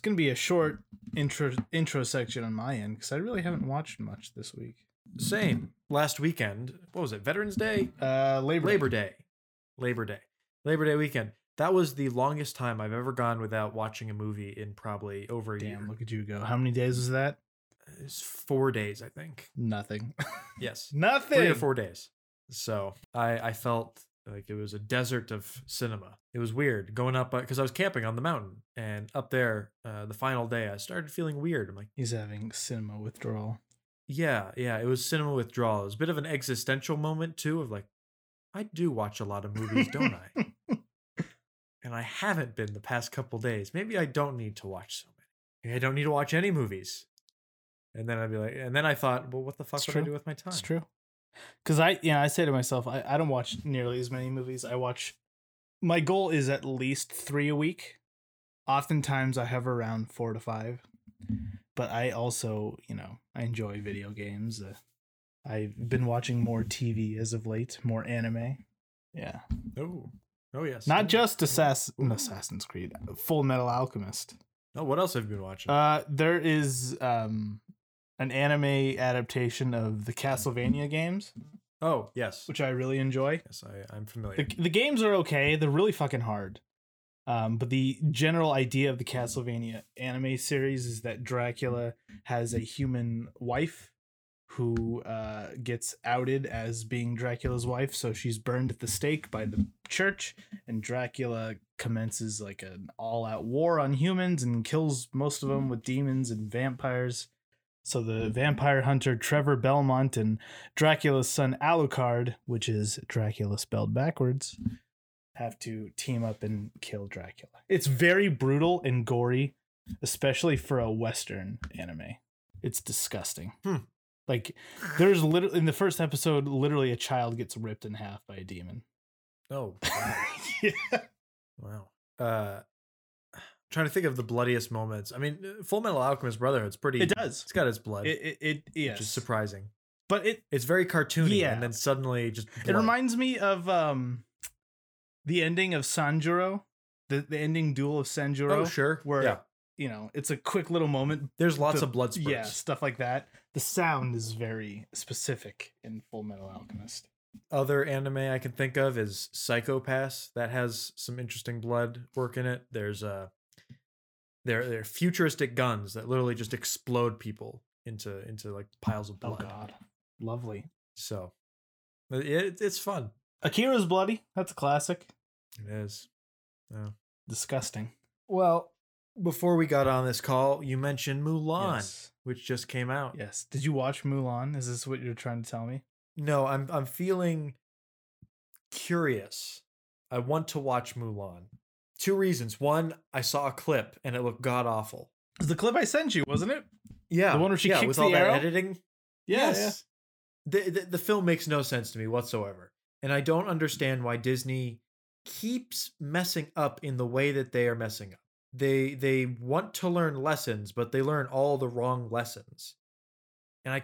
It's gonna be a short intro intro section on my end because I really haven't watched much this week. Same. Last weekend, what was it? Veterans Day? Uh, Labor Labor Day. Labor Day. Labor Day weekend. That was the longest time I've ever gone without watching a movie in probably over a Damn, year. look at you go. How many days was that? It's four days, I think. Nothing. Yes. Nothing. Three or four days. So I, I felt like it was a desert of cinema. It was weird going up because I was camping on the mountain and up there uh, the final day I started feeling weird. I'm like, He's having cinema withdrawal. yeah, yeah, it was cinema withdrawal. It was a bit of an existential moment too of like, I do watch a lot of movies, don't I? and I haven't been the past couple days. Maybe I don't need to watch so many. Maybe I don't need to watch any movies. And then I'd be like, and then I thought, well, what the fuck It's would I do with my time? It's true. Because I, yeah, I say to myself, I, I don't watch nearly as many movies. I watch. My goal is at least three a week. Oftentimes, I have around four to five. But I also, you know, I enjoy video games. Uh, I've been watching more TV as of late, more anime. Yeah, Oh, oh yes. not just Assass- Assassin's Creed, Full Metal Alchemist. Oh, what else have you been watching? Uh, there is um an anime adaptation of the Castlevania games, oh, yes. which I really enjoy. Yes, I, I'm familiar. The, the games are okay. They're really fucking hard. Um, but the general idea of the Castlevania anime series is that Dracula has a human wife who uh, gets outed as being Dracula's wife. So she's burned at the stake by the church, and Dracula commences like an all out war on humans and kills most of them with demons and vampires. So the vampire hunter Trevor Belmont and Dracula's son Alucard, which is Dracula spelled backwards, have to team up and kill Dracula. It's very brutal and gory, especially for a Western anime. It's disgusting. Hmm. Like there's literally in the first episode, literally a child gets ripped in half by a demon. oh, wow. yeah. wow. Uh, trying to think of the bloodiest moments. I mean, Full Metal Alchemist Brotherhood's pretty. It does. It's got its blood, It it, it yes. which is surprising. but it It's very cartoony, Yeah. and then suddenly just. it reminds me of um the ending of Sanjuro, the the ending duel of Sanjuro. Oh, sure. Where yeah. you know it's a quick little moment There's lots the- of blood spurts. Yeah, stuff like that. The sound is very specific in Full Metal Alchemist. Other anime I can think of is Psychopass that has some interesting blood work in it. There's uh there are futuristic guns that literally just explode people into into like piles of oh, blood. Oh god. Lovely. So uh, it, it's fun. Akira's bloody. That's a classic. It is. Yeah. Disgusting. Well, before we got on this call, you mentioned Mulan, Yes. which just came out. Yes. Did you watch Mulan? Is this what you're trying to tell me? No, I'm I'm feeling curious. I want to watch Mulan. Two reasons. One, I saw a clip and it looked god awful. It was the clip I sent you, wasn't it? Yeah, The one where she yeah, with the all arrow? that editing. Yeah. yes. The, the the film makes no sense to me whatsoever, and I don't understand why Disney keeps messing up in the way that they are messing up. They they want to learn lessons, but they learn all the wrong lessons, and I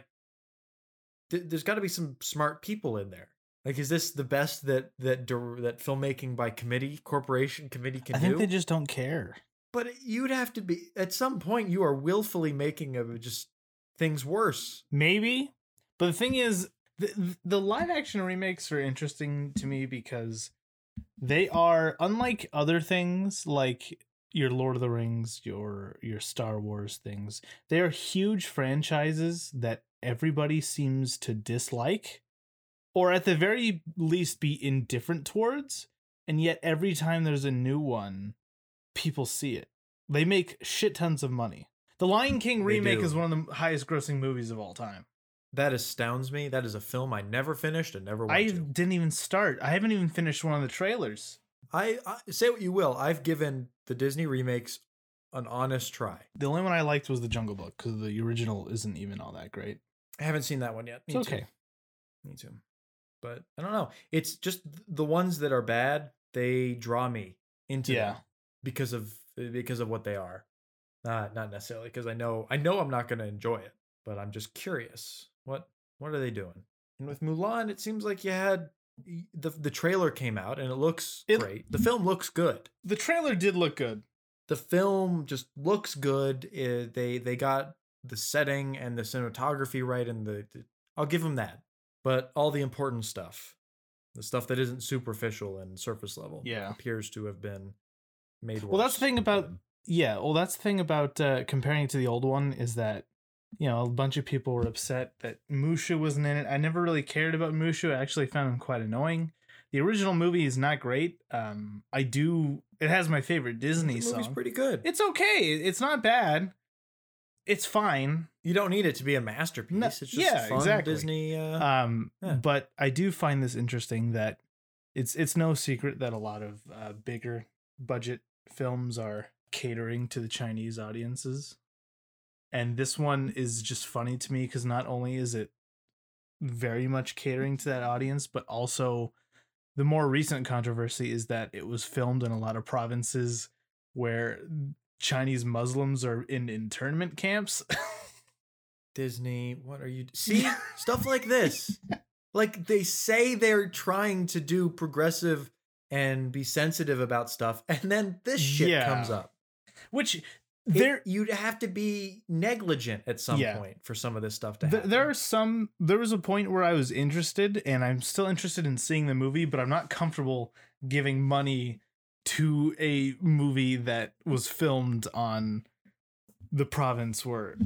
th- there's got to be some smart people in there. Like, is this the best that that that filmmaking by committee corporation committee can do? I think do? they just don't care. but you'd have to be at some point. You are willfully making of just things worse. Maybe. But the thing is, the, the live action remakes are interesting to me because they are unlike other things like your Lord of the Rings, your your Star Wars things. They are huge franchises that everybody seems to dislike or at the very least be indifferent towards, and yet every time there's a new one, people see it. They make shit tons of money. The Lion King remake is one of the highest grossing movies of all time. That astounds me. That is a film I never finished and never I to. didn't even start. I haven't even finished one of the trailers. I, I say what you will. I've given the Disney remakes an honest try. The only one I liked was the Jungle Book because the original isn't even all that great. I haven't seen that one yet. Me It's too. okay. Me too. But I don't know. It's just the ones that are bad. They draw me into Yeah. them because of because of what they are. Not not necessarily because I know I know I'm not going to enjoy it, but I'm just curious. What what are they doing? And with Mulan, it seems like you had the the trailer came out and it looks It- great. The film looks good. The trailer did look good. the film just looks good. eh, they they got the setting and the cinematography right, and the, the I'll give them that. But all the important stuff, the stuff that isn't superficial and surface level, Yeah. appears to have been made. Well, that's the thing about- Yeah, well, that's the thing about uh, comparing it to the old one is that you know a bunch of people were upset that Mushu wasn't in it. I never really cared about Mushu. I actually found him quite annoying. The original movie is not great. Um, I do. It has my favorite Disney the movie's song. pretty good. It's okay. It's not bad. It's fine. you don't need it to be a masterpiece. No- it's just yeah, fun exactly. Disney. Uh, Um, Yeah. but I do find this interesting that it's it's no secret that a lot of uh, bigger budget films are catering to the Chinese audiences, and this one is just funny to me because not only is it very much catering to that audience, but also the more recent controversy is that it was filmed in a lot of provinces where Chinese Muslims are in internment camps. Disney, what are you see stuff like this? Like they say they're trying to do progressive and be sensitive about stuff, and then this shit Yeah. comes up. Which It- there you'd have to be negligent at some Yeah. point for some of this stuff to Th- happen. there are some there was a point where i was interested and i'm still interested in seeing the movie but i'm not comfortable giving money to a movie that was filmed on the province where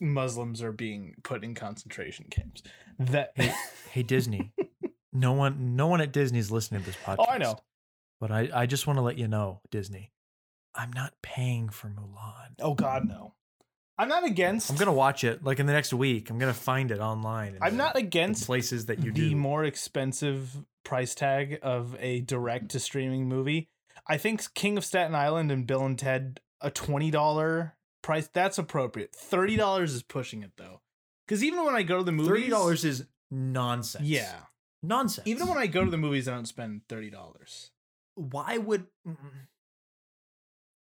muslims are being put in concentration camps that Hey, hey Disney, no one, no one at Disney's listening to this podcast. oh i know but I, I just want to let you know, Disney, I'm not paying for Mulan. oh god no i'm not against I'm gonna watch it like in the next week. I'm gonna find it online. i'm the- not against places that you the do. more expensive price tag of a direct to streaming movie. I think King of Staten Island and Bill and Ted a twenty dollar price that's appropriate. Thirty dollars is pushing it though, because even when I go to the movies, Thirty dollars is nonsense. Yeah, nonsense. even when I go to the movies, I don't spend thirty dollars. why would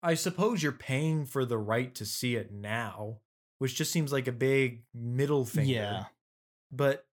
I suppose you're paying for the right to see it now, which just seems like a big middle finger. Yeah, But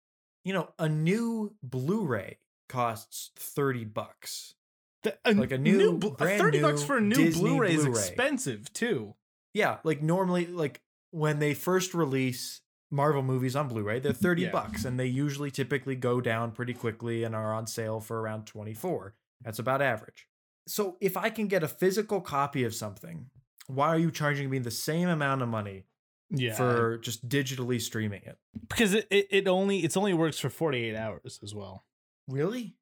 you know, a new Blu-ray costs 30 bucks. The- a Like a new, Blu- brand thirty bucks for a new Disney Blu-ray is Blu-ray. expensive too. Yeah, like normally like when they first release Marvel movies on Blu-ray, they're 30 Yeah. bucks and they usually typically go down pretty quickly and are on sale for around 24. That's about average. So if I can get a physical copy of something, why are you charging me the same amount of money Yeah, for just digitally streaming it? because it, it it only it's only works for forty eight hours as well. Really?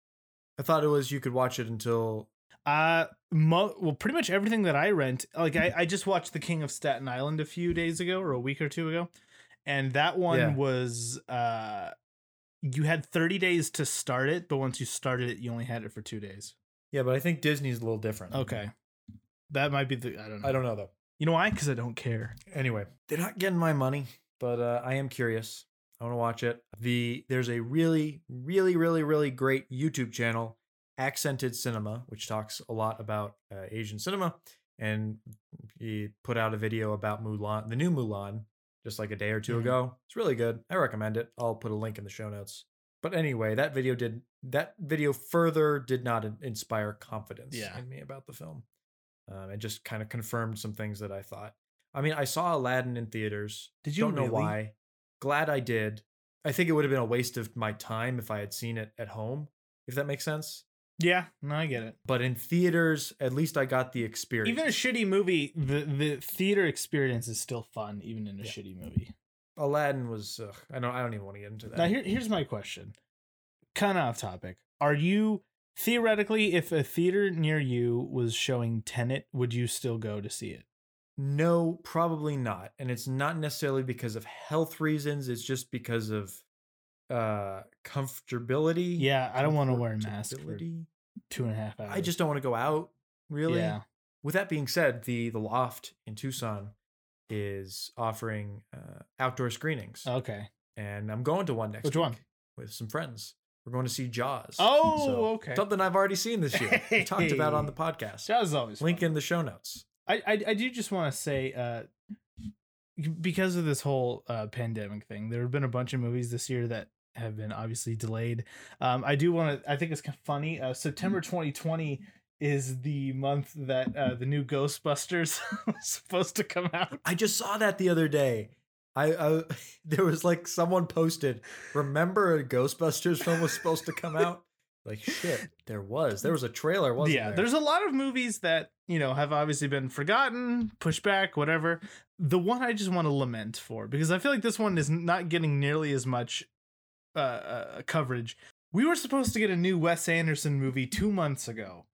I thought it was you could watch it until Uh, mo- well, pretty much everything that I rent, like I, I just watched The King of Staten Island a few days ago or a week or two ago, and that one Yeah. was uh, you had thirty days to start it, but once you started it, you only had it for two days. Yeah, but I think Disney's a little different. Okay, that might be the I don't know. I don't know though. You know why? Because I don't care. anyway they're not getting my money but uh, i am curious i want to watch it the there's a really really really really great youtube channel accented cinema which talks a lot about uh, asian cinema and he put out a video about mulan the new mulan just like a day or 2 Mhm. ago it's really good i recommend it i'll put a link in the show notes but anyway that video did that video further did not inspire confidence Yeah. in me about the film um, and just kind of confirmed some things that i thought I mean, I saw Aladdin in theaters. Did you Don't know why. Glad I did. I think it would have been a waste of my time if I had seen it at home, if that makes sense. Yeah, no, I get it. But in theaters, at least I got the experience. Even a shitty movie, the the theater experience is still fun, even in a Yeah. shitty movie. Aladdin was. Ugh, I don't. I don't even want to get into that. Now here, here's my question. Kind of off topic. Are you theoretically, if a theater near you was showing Tenet, would you still go to see it? No, probably not. And it's not necessarily because of health reasons. It's just because of uh comfortability. Yeah, I don't want to wear a mask for two and a half hours. I just don't want to go out. Really. Yeah. With that being said, the the loft in Tucson is offering uh, outdoor screenings, Okay. and I'm going to one next. Which one? week with some friends. We're going to see Jaws. Oh, So, okay. Something I've already seen this year. We talked about on the podcast. That was always Link fun. in the show notes. I, I I do just want to say, uh, because of this whole uh, pandemic thing, there have been a bunch of movies this year that have been obviously delayed. Um, I do want to. I think it's kind of funny. Uh, September 2020 is the month that uh, the new Ghostbusters was supposed to come out. I just saw that the other day. I, I there was like someone posted, remember a Ghostbusters film was supposed to come out? Like shit, there was. There was a trailer, wasn't yeah, there? there's a lot of movies that you know have obviously been forgotten, pushed back, whatever. The one I just want to lament for because I feel like this one is not getting nearly as much uh, uh, coverage. We were supposed to get a new Wes Anderson movie two months ago,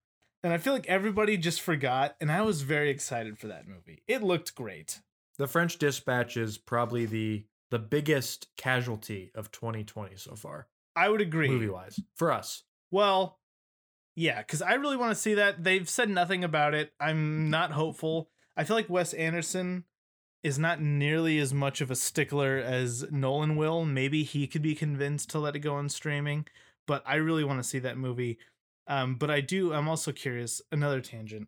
and I feel like everybody just forgot. And I was very excited for that movie. It looked great. The French Dispatch is probably the the biggest casualty of 2020 so far, I would agree. movie wise, for us. Well, yeah, because I really want to see that. They've said nothing about it. I'm not hopeful. I feel like Wes Anderson is not nearly as much of a stickler as Nolan will. Maybe he could be convinced to let it go on streaming, but I really want to see that movie. Um, but I do. I'm also curious. Another tangent.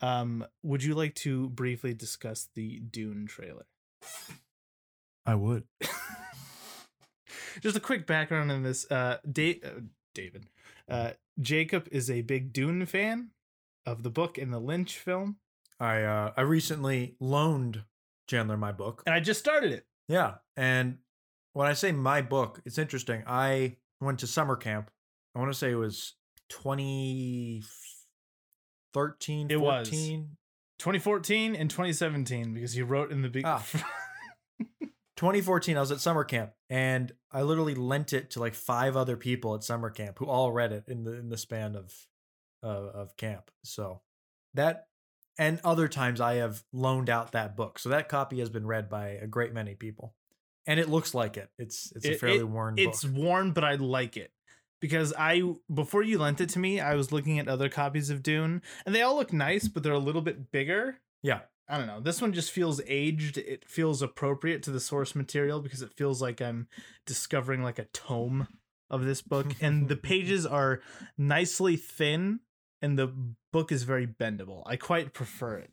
Um, would you like to briefly discuss the Dune trailer? I would. Just a quick background on this. Uh, da- uh David, uh, Jacob is a big Dune fan of the book and the Lynch film, I uh I recently loaned Chandler my book. and I just started it. Yeah. And when I say my book, it's interesting. I went to summer camp. I want to say it was 2013, It was. 2014 and 2017 because you wrote in the big. Ah. 2014, I was at summer camp and I literally lent it to like five other people at summer camp who all read it in the in the span of uh, of camp. So that and other times I have loaned out that book. So that copy has been read by a great many people. And it looks like it. It's it's a fairly it- worn it's book. worn, but I like it because I before you lent it to me, I was looking at other copies of Dune, and they all look nice, but they're a little bit bigger. Yeah. I don't know. This one just feels aged. It feels appropriate to the source material because it feels like I'm discovering like a tome of this book. and the pages are nicely thin and the book is very bendable. I quite prefer it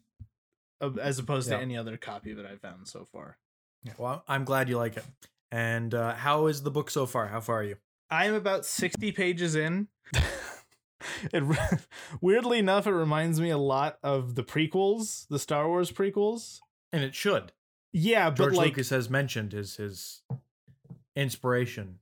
uh, as opposed Yeah. to any other copy that I've found so far. Yeah, Well, I'm glad you like it. And uh, how is the book so far? How far are you? I am about 60 pages in. it weirdly enough, it reminds me a lot of the prequels, the Star Wars prequels. And it should. Yeah, but like Lucas has mentioned his his inspiration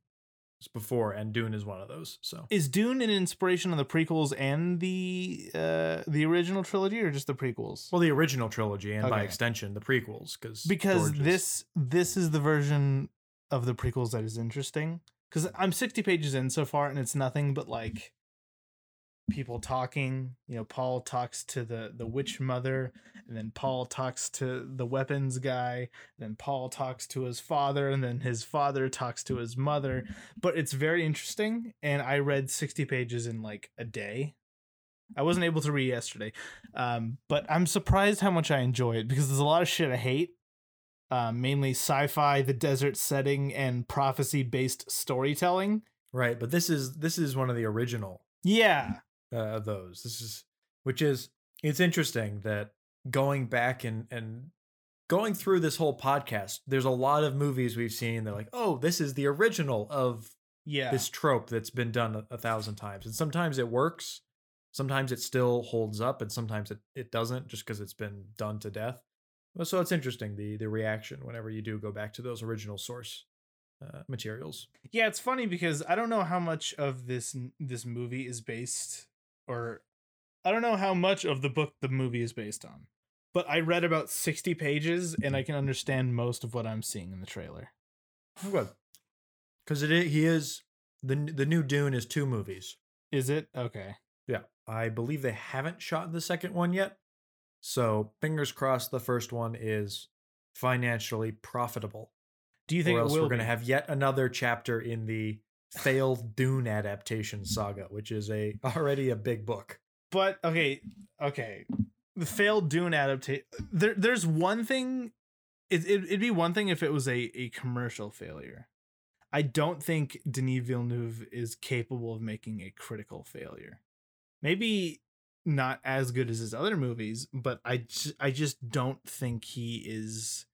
before, and Dune is one of those. So is Dune an inspiration on the prequels and the uh the original trilogy or just the prequels? well, the original trilogy, and by extension, the prequels, because because this this is the version of the prequels that is interesting because i'm 60 pages in so far and it's nothing but like people talking you know paul talks to the the witch mother and then paul talks to the weapons guy then paul talks to his father and then his father talks to his mother. But it's very interesting and i read 60 pages in like a day. I wasn't able to read yesterday um, but i'm surprised how much i enjoy it because there's a lot of shit i hate uh, mainly sci-fi, the desert setting, and prophecy-based storytelling. right, but this is this is one of the original. Yeah, uh, of those. This is which is it's interesting that going back and and going through this whole podcast, there's a lot of movies we've seen. They're like, oh, this is the original of yeah. this trope that's been done a, a thousand times, and sometimes it works. Sometimes it still holds up, and sometimes it, it doesn't, just because it's been done to death. So it's interesting the the reaction whenever you do go back to those original source uh, materials. yeah, it's funny because I don't know how much of this this movie is based, or I don't know how much of the book the movie is based on. But I read about sixty pages, and I mm-hmm. can understand most of what I'm seeing in the trailer. Oh, good, because it he is the the new Dune is two movies. Is it okay? Yeah, I believe they haven't shot the second one yet. So fingers crossed, the first one is financially profitable. Do you think or else we're going to have yet another chapter in the failed Dune adaptation saga, which is a already a big book. but okay, okay. The failed Dune adaptation. There, there's one thing. It, it, it'd be one thing if it was a, a commercial failure. I don't think Denis Villeneuve is capable of making a critical failure. Maybe not as good as his other movies, but I, I just don't think he is.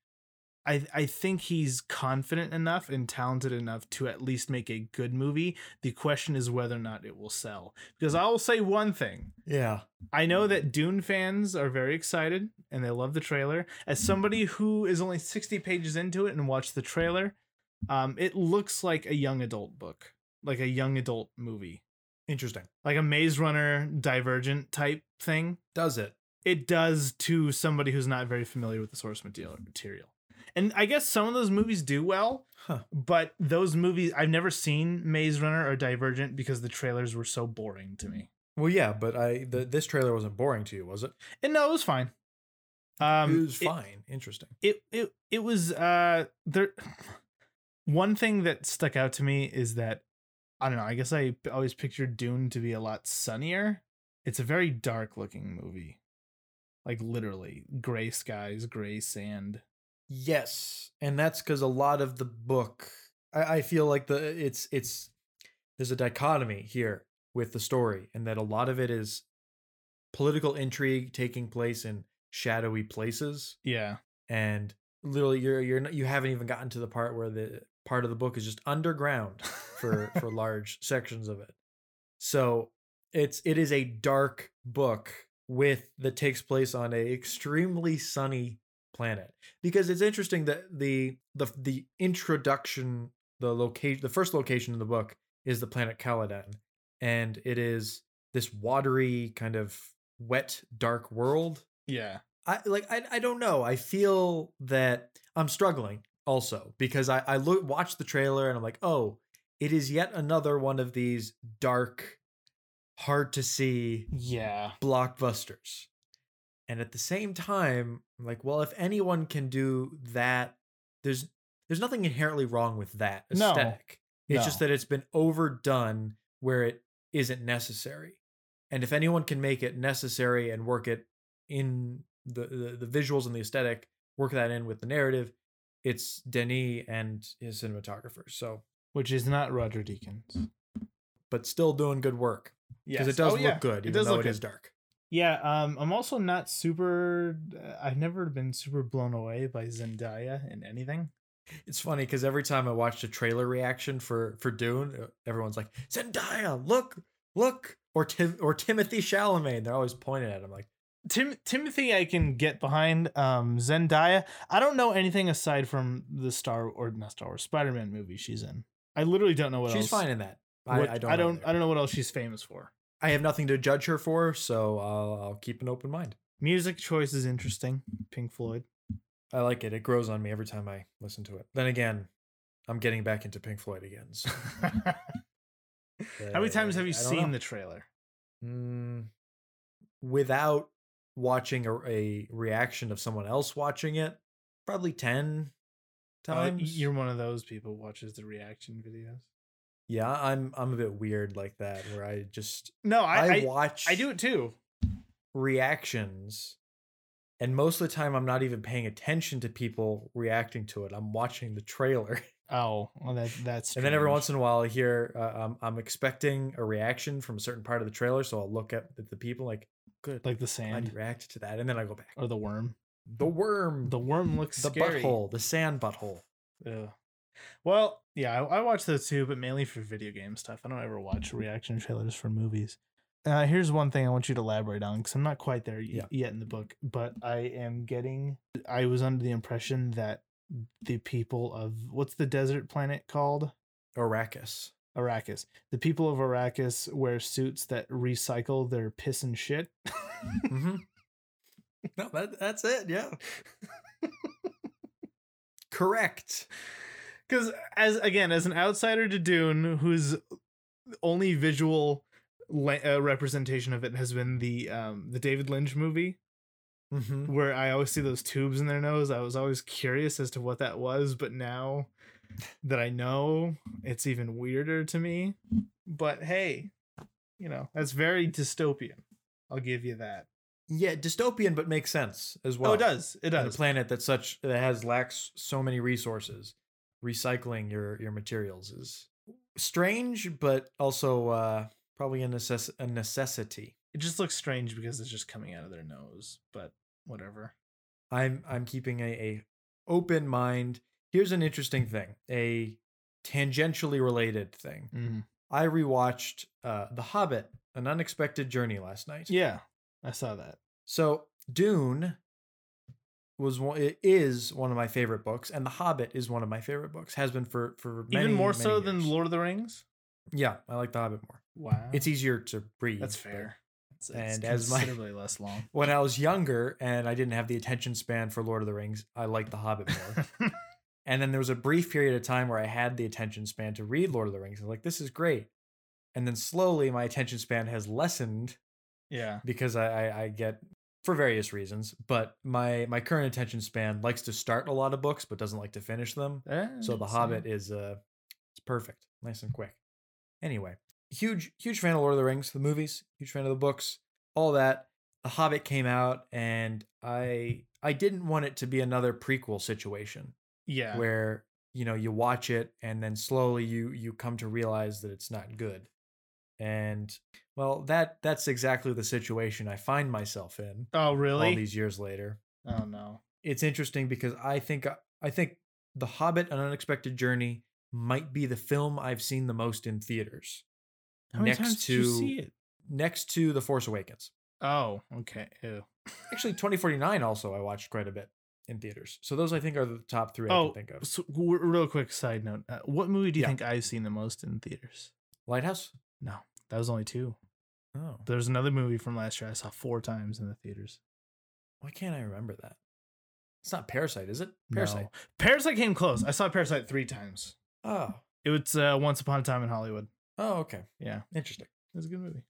I I think he's confident enough and talented enough to at least make a good movie. The question is whether or not it will sell. Because I will say one thing. Yeah. I know that Dune fans are very excited and they love the trailer. As somebody who is only 60 pages into it and watched the trailer, um, it looks like a young adult book, like a young adult movie, Interesting. like a Maze Runner Divergent type thing. Does it? It does to somebody who's not very familiar with the source material. And I guess some of those movies do well, Huh. but those movies I've never seen Maze Runner or Divergent because the trailers were so boring to me. Well, yeah, but I the, this trailer wasn't boring to you, was it? And no, it was fine. Um, it was fine. Interesting. it it it was uh there one thing that stuck out to me is that I don't know, I guess I always pictured Dune to be a lot sunnier. It's a very dark looking movie. Like literally gray skies, gray sand. Yes, and that's because a lot of the book, I, I feel like the it's it's there's a dichotomy here with the story, and that a lot of it is political intrigue taking place in shadowy places, Yeah. and literally you're you're not, you haven't even gotten to the part where the part of the book is just underground for for large sections of it. So it's it is a dark book with that takes place on a extremely sunny planet because it's interesting that the the the introduction the location the first location in the book is the planet Caladan and it is this watery kind of wet dark world yeah. I like I I don't know. I feel that I'm struggling also because I I look watch the trailer and I'm like, "Oh, it is yet another one of these dark hard to see Yeah. blockbusters." And at the same time, I'm like, "Well, if anyone can do that, there's there's nothing inherently wrong with that aesthetic. No. It's just that it's been overdone where it isn't necessary. And if anyone can make it necessary and work it in the, the the visuals and the aesthetic, work that in with the narrative, it's Denis and his cinematographers. So, Which is not Roger Deakins. but still doing good work because Yes. it does Oh, look yeah. good, It even does though look it is good. dark. Yeah, um, I'm also not super. uh, I've never been super blown away by Zendaya in anything. It's funny because every time I watched a trailer reaction for for Dune, uh, everyone's like Zendaya, look, look, or Tim or Timothy Chalamet. They're always pointing at him like, Tim Timothy, I can get behind. Um, Zendaya, I don't know anything aside from the Star or not Star Wars Spider Man movie she's in. I literally don't know what she's else. fine in that. I, what- I don't. I don't. I don't know what else she's famous for. I have nothing to judge her for, so I'll, I'll keep an open mind. Music choice is interesting. Pink Floyd. I like it. It grows on me every time I listen to it. Then again, I'm getting back into Pink Floyd again. So, How many times have you seen know. the trailer? Mm, without watching a, a reaction of someone else watching it? Probably ten Uh, times. you're one of those people who watches the reaction videos. Yeah, I'm I'm a bit weird like that, where I just No, I I, I, watch I do it too. reactions, and most of the time I'm not even paying attention to people reacting to it. I'm watching the trailer. Oh, well, that that's. And then every once in a while, I hear uh, I'm, I'm expecting a reaction from a certain part of the trailer, so I'll look at the people like, "Good, like the sand reacted to that," and then I go back. or the worm. The worm, The worm looks the scary. butthole, the sand butthole. Ugh. Well, yeah, I, I watch those too, but mainly for video game stuff. I don't ever watch reaction trailers for movies. Uh, here's one thing I want you to elaborate on because I'm not quite there y- Yeah. yet in the book, but I am getting. I was under the impression that the people of what's the desert planet called? Arrakis. Arrakis. The people of Arrakis wear suits that recycle their piss and shit. hmm no, that, that's it. Yeah. Correct. Because as again, as an outsider to Dune, whose only visual la- uh, representation of it has been the um the David Lynch movie, Mm-hmm. where I always see those tubes in their nose. I was always curious as to what that was, but now that I know, it's even weirder to me. But hey, you know that's very dystopian. I'll give you that. Yeah, dystopian, but makes sense as well. oh, it does. It On a planet that such that has lacks so many resources, recycling your your materials is strange, but also uh, probably a, necess- a necessity. It just looks strange because it's just coming out of their nose. But whatever. I'm I'm keeping a, a open mind. Here's an interesting thing, a tangentially related thing. Mhm. I rewatched uh, The Hobbit: An Unexpected Journey last night. Yeah, I saw that. So Dune was one it is one of my favorite books, and The Hobbit is one of my favorite books. Has been for for many, Even more so than. Lord of the Rings. Yeah, I like The Hobbit more. Wow, It's easier to read. that's fair. It's, And as my- considerably less long. When I was younger and I didn't have the attention span for Lord of the Rings, I liked The Hobbit more. and then there was a brief period of time where I had the attention span to read Lord of the Rings. I was like, this is great. And then slowly my attention span has lessened yeah, because I, I, I get for various reasons, but my my current attention span likes to start a lot of books but doesn't like to finish them. Eh, So The Hobbit is uh it's perfect, nice and quick. Anyway, huge huge fan of Lord of the Rings, the movies, huge fan of the books, all that. The Hobbit came out and I I didn't want it to be another prequel situation yeah, where you know you watch it and then slowly you you come to realize that it's not good. And well, that that's exactly the situation I find myself in oh really? all these years later oh no. it's interesting because I think I think The Hobbit: An Unexpected Journey might be the film I've seen the most in theaters, How many next times did you to- see it? next to The Force Awakens. Oh, okay. Ew. Actually, 2049 also I watched quite a bit in theaters. So those I think are the top three I Oh, can think of. so, real quick side note: uh, What movie do you Yeah. think I've seen the most in theaters? Lighthouse. No, that was only two. Oh, There's another movie from last year I saw four times in the theaters. why can't I remember that? It's not Parasite, is it? Parasite. No. Parasite came close. I saw Parasite three times. Oh, It was uh, Once Upon a Time in Hollywood. oh, okay, Yeah, interesting. it was a good movie.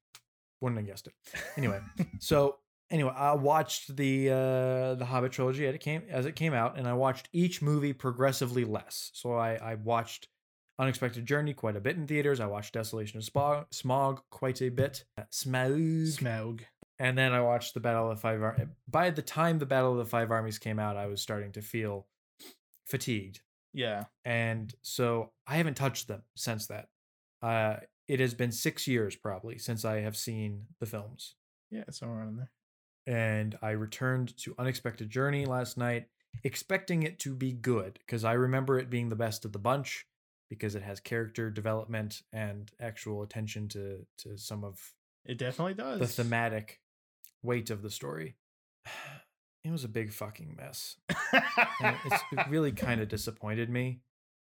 Wouldn't have guessed it. Anyway, so anyway, I watched the uh the Hobbit trilogy as it came as it came out, and I watched each movie progressively less. So I I watched Unexpected Journey quite a bit in theaters. I watched Desolation of Smog, Smog quite a bit. Smaug. Smaug. And then I watched the Battle of the Five Armies. By the time the Battle of the Five Armies came out, I was starting to feel fatigued. Yeah. And so I haven't touched them since that. Uh, it has been six years probably since I have seen the films. Yeah, somewhere around there. And I returned to Unexpected Journey last night, expecting it to be good because I remember it being the best of the bunch because it has character development and actual attention to to some of It definitely does. the thematic weight of the story. It was a big fucking mess. It really kind of disappointed me.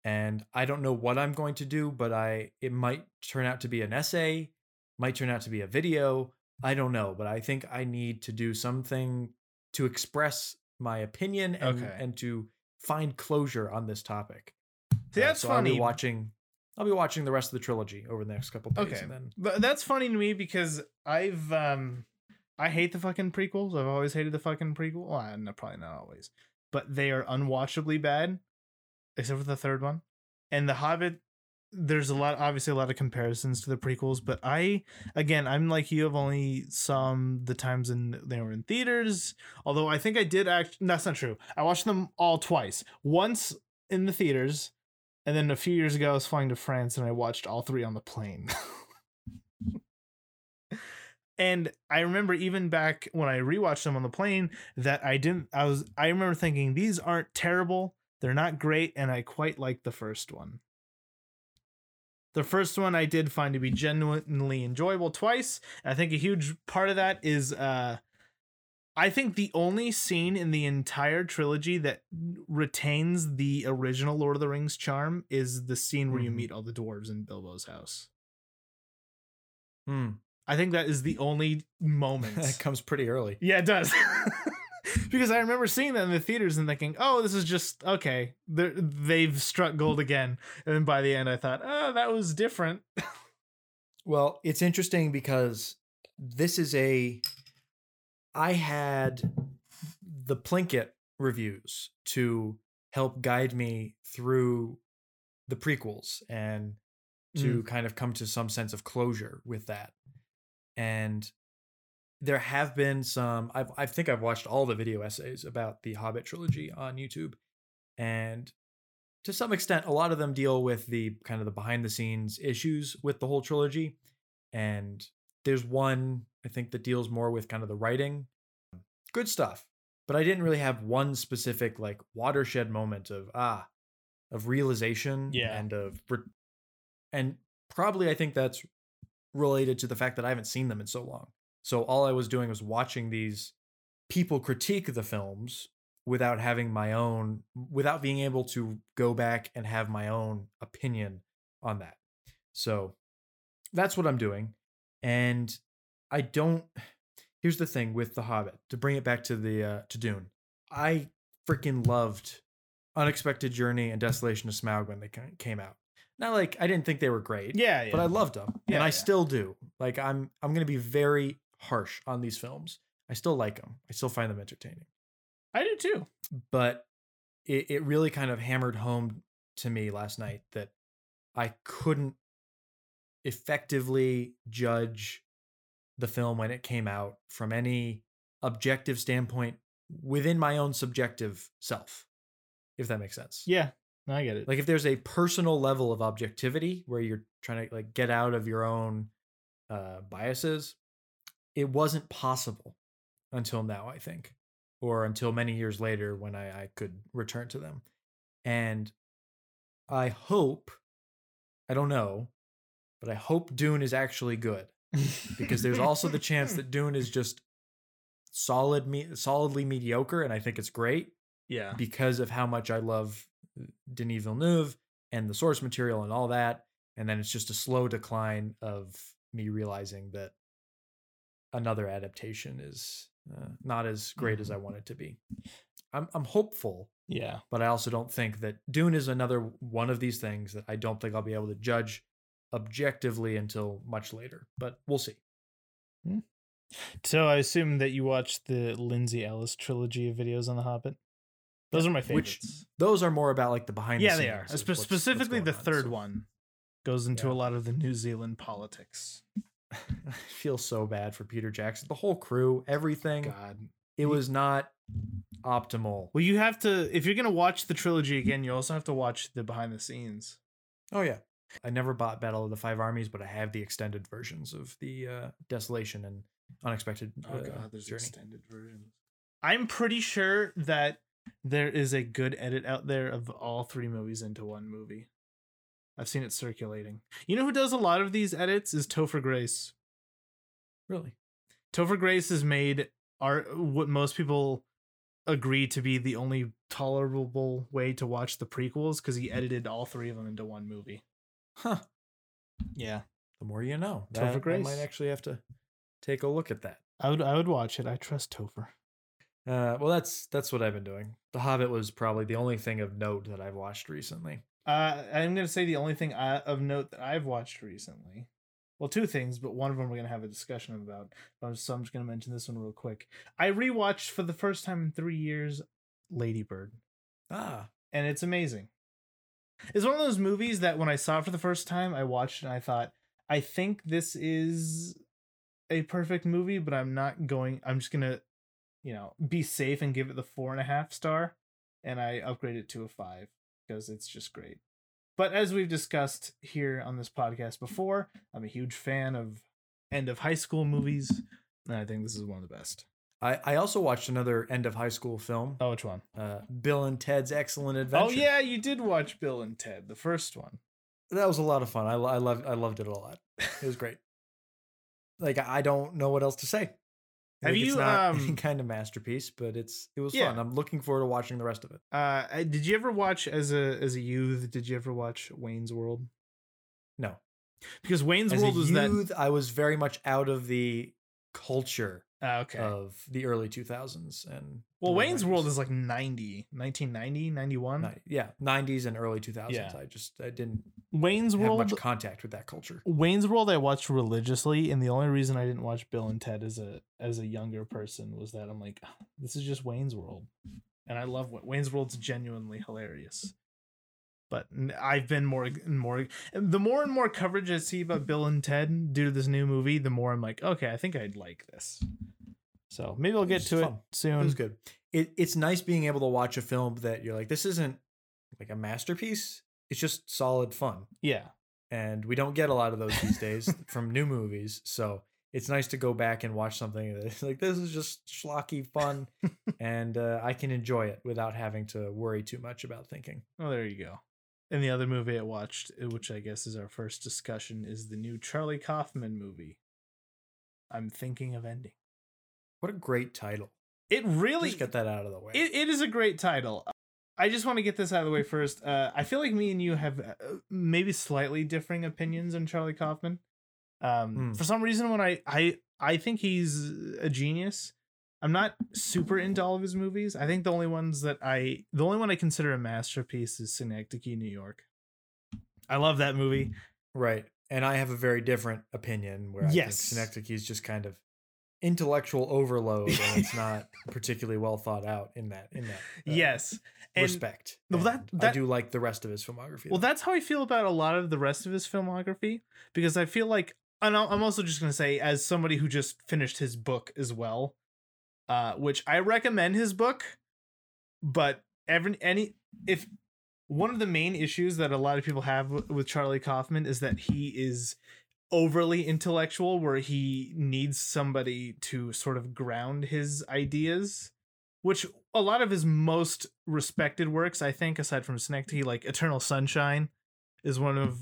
And I don't know what I'm going to do, but I it might turn out to be an essay, might turn out to be a video. I don't know, but I think I need to do something to express my opinion and Okay. and to find closure on this topic. See, Uh, that's so funny. I'll be watching. I'll be watching the rest of the trilogy over the next couple days, Okay. and then But that's funny to me because I've um I hate the fucking prequels. I've always hated the fucking prequel. Well, I- no, probably not always, but they are unwatchably bad, except for the third one. And the Hobbit, there's a lot, obviously a lot of comparisons to the prequels. But I, again, I'm like you. I've only saw 'em the times in they were in theaters. Although I think I did act. That's not true. I watched them all twice. Once in the theaters, and then a few years ago I was flying to France and I watched all three on the plane. And I remember even back when I rewatched them on the plane that I didn't I was I remember thinking these aren't terrible, they're not great and I quite like the first one. The first one I did find to be genuinely enjoyable twice. I think a huge part of that is uh I think the only scene in the entire trilogy that retains the original Lord of the Rings charm is the scene where you Mhm. meet all the dwarves in Bilbo's house. Hmm, I think that is the only moment. that comes pretty early. yeah, it does. because I remember seeing that in the theaters and thinking, "Oh, this is just okay. They're, they've struck gold again." And then by the end, I thought, "Oh, that was different." Well, it's interesting because this is a. I had the Plinkett reviews to help guide me through the prequels and to mm. kind of come to some sense of closure with that. And there have been some I've, I think I've watched all the video essays about the Hobbit trilogy on YouTube and to some extent a lot of them deal with the kind of the behind the scenes issues with the whole trilogy and there's one I think that deals more with kind of the writing good stuff but I didn't really have one specific like watershed moment of ah of realization Yeah. and of and probably I think that's related to the fact that I haven't seen them in so long. So all I was doing was watching these people critique the films without having my own without being able to go back and have my own opinion on that. So that's what I'm doing. And I don't here's the thing with The Hobbit, to bring it back to the uh to Dune. I freaking loved Unexpected Journey and Desolation of Smaug when they came out. Not like I didn't think they were great, Yeah, yeah. but I loved them, Yeah, and I yeah. still do. Like I'm, I'm gonna be very harsh on these films. I still like them. I still find them entertaining, I do too. but it, it really kind of hammered home to me last night that I couldn't effectively judge the film when it came out from any objective standpoint within my own subjective self, if that makes sense. Yeah, I get it. like if there's a personal level of objectivity where you're trying to like get out of your own uh biases it wasn't possible until now i think or until many years later when i i could return to them and i hope i don't know but i hope dune is actually good because there's also the chance that dune is just solid me solidly mediocre and i think it's great yeah, because of how much I love uh, Denis Villeneuve and the source material and all that. And then it's just a slow decline of me realizing that another adaptation is uh, not as great as I want it to be. I'm I'm hopeful, yeah. but I also don't think that Dune is another one of these things that I don't think I'll be able to judge objectively until much later. But we'll see. Hmm. So I assume that you watched the Lindsay Ellis trilogy of videos on The Hobbit. Those are my Which- favorites. Those are more about like the behind yeah, the they are. scenes Spe- what's- what's specifically, going the on, third so- one goes into Yeah. a lot of the New Zealand politics. I feel so bad for Peter Jackson. The whole crew, everything. God. It was not optimal. Well, you have to if you're gonna watch the trilogy again, you also have to watch the behind the scenes. Oh yeah. I never bought Battle of the Five Armies, but I have the extended versions of the uh, Desolation and Unexpected uh, Journey. extended versions. I'm pretty sure that there is a good edit out there of all three movies into one movie. I've seen it circulating. You know who does a lot of these edits is Topher Grace. Really? Topher Grace has made art what most people agree to be the only tolerable way to watch the prequels because he edited all three of them into one movie. Huh. Yeah, The more you know. Topher That- I might actually have to take a look at that. I would I would watch it. I trust Topher. Uh, well, that's that's what I've been doing. The Hobbit was probably the only thing of note that I've watched recently. Uh, I'm gonna say the only thing I, of note that I've watched recently. Well, two things, but one of them we're gonna have a discussion about. Um, So I'm just gonna mention this one real quick. I rewatched for the first time in three years, Ladybird, Ah, and it's amazing. It's one of those movies that when I saw it for the first time, I watched and I thought, I think this is a perfect movie, but I'm not going. I'm just gonna, you know, be safe and give it the four and a half star, and I upgrade it to a five because it's just great. But as we've discussed here on this podcast before, I'm a huge fan of end of high school movies, and I think this is one of the best. I I also watched another end of high school film, Oh, which one? uh, Bill and Ted's Excellent Adventure. Oh yeah, you did watch Bill and Ted, the first one. that was a lot of fun. I I loved I loved it a lot. It was great. like I don't know what else to say. Have Like, it's you, not um, any kind of masterpiece, but it's it was Yeah. fun. I'm looking forward to watching the rest of it. Uh, did you ever watch as a as a youth? Did you ever watch Wayne's World? No, Because Wayne's as World was that. youth, I was very much out of the culture okay. of the early 2000s and well, Wayne's World is like 90, 1990, 91. Ni- yeah 90s and early 2000s. Yeah. I just I didn't Wayne's have World. much contact with that culture. Wayne's World I watched religiously, and the only reason I didn't watch Bill and Ted as a as a younger person was that I'm like, "Ah, this is just Wayne's World, and I love what Wayne's World's genuinely hilarious. But I've been more and more the more and more coverage I see about Bill and Ted due to this new movie, the more I'm like, okay, I think I'd like this. So maybe I'll get was to it soon. It was good. It it's nice being able to watch a film that you're like this isn't like a masterpiece. It's just solid fun. Yeah, and we don't get a lot of those these days from new movies. So it's nice to go back and watch something that's like this is just schlocky fun, and uh, I can enjoy it without having to worry too much about thinking. Oh, there you go. And the other movie I watched, uh, which I guess is our first discussion, is the new Charlie Kaufman movie. I'm thinking of ending. What a great title! It really Just get that out of the way. It, it is a great title. I just want to get this out of the way first. Uh, I feel like me and you have uh, maybe slightly differing opinions on Charlie Kaufman. Um, Hmm. For some reason, when I I I think he's a genius. I'm not super into all of his movies. I think the only ones that I the only one I consider a masterpiece is Synecdoche, New York. I love that movie. Right. And I have a very different opinion where I Yes. think Synecdoche is just kind of intellectual overload and it's not particularly well thought out in that in that uh, yes, and respect. Well, that- that- I do like the rest of his filmography. Well, though. that's how I feel about a lot of the rest of his filmography because I feel like, and I'm also just going to say, as somebody who just finished his book as well, uh, which I recommend his book, but every any if one of the main issues that a lot of people have with Charlie Kaufman is that he is overly intellectual, where he needs somebody to sort of ground his ideas which a lot of his most respected works, I think, aside from Synecdoche, like Eternal Sunshine, is one of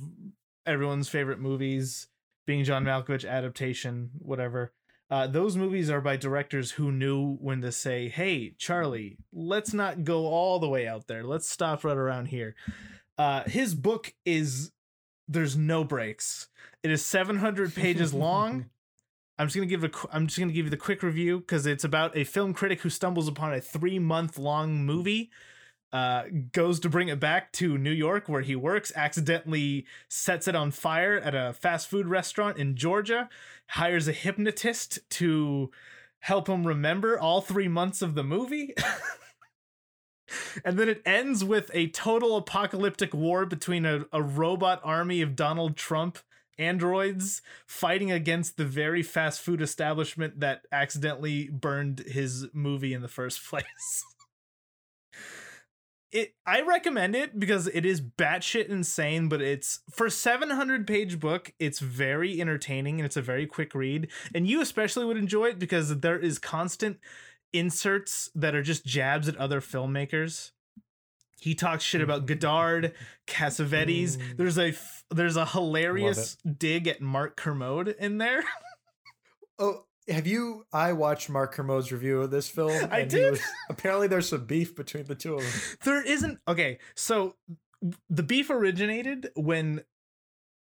everyone's favorite movies. Being John Malkovich adaptation, whatever. Uh, those movies are by directors who knew when to say, "Hey, Charlie, let's not go all the way out there. Let's stop right around here." Uh, his book is there's no breaks. It is 700 pages long. I'm just gonna give a I'm just gonna give you the quick review because it's about a film critic who stumbles upon a three month long movie, uh, goes to bring it back to New York where he works, accidentally sets it on fire at a fast food restaurant in Georgia, hires a hypnotist to help him remember all three months of the movie. And then it ends with a total apocalyptic war between a, a robot army of Donald Trump androids fighting against the very fast food establishment that accidentally burned his movie in the first place. It I recommend it because it is batshit insane, but it's for a 700 page book, it's very entertaining and it's a very quick read. And you especially would enjoy it because there is constant inserts that are just jabs at other filmmakers. He talks shit about Godard, Cassavetes. Mm. There's a f- there's a hilarious dig at Mark Kermode in there. Oh, have you? I watched Mark Kermode's review of this film. I did. was- apparently, there's some beef between the two of them. there isn't okay. So the beef originated when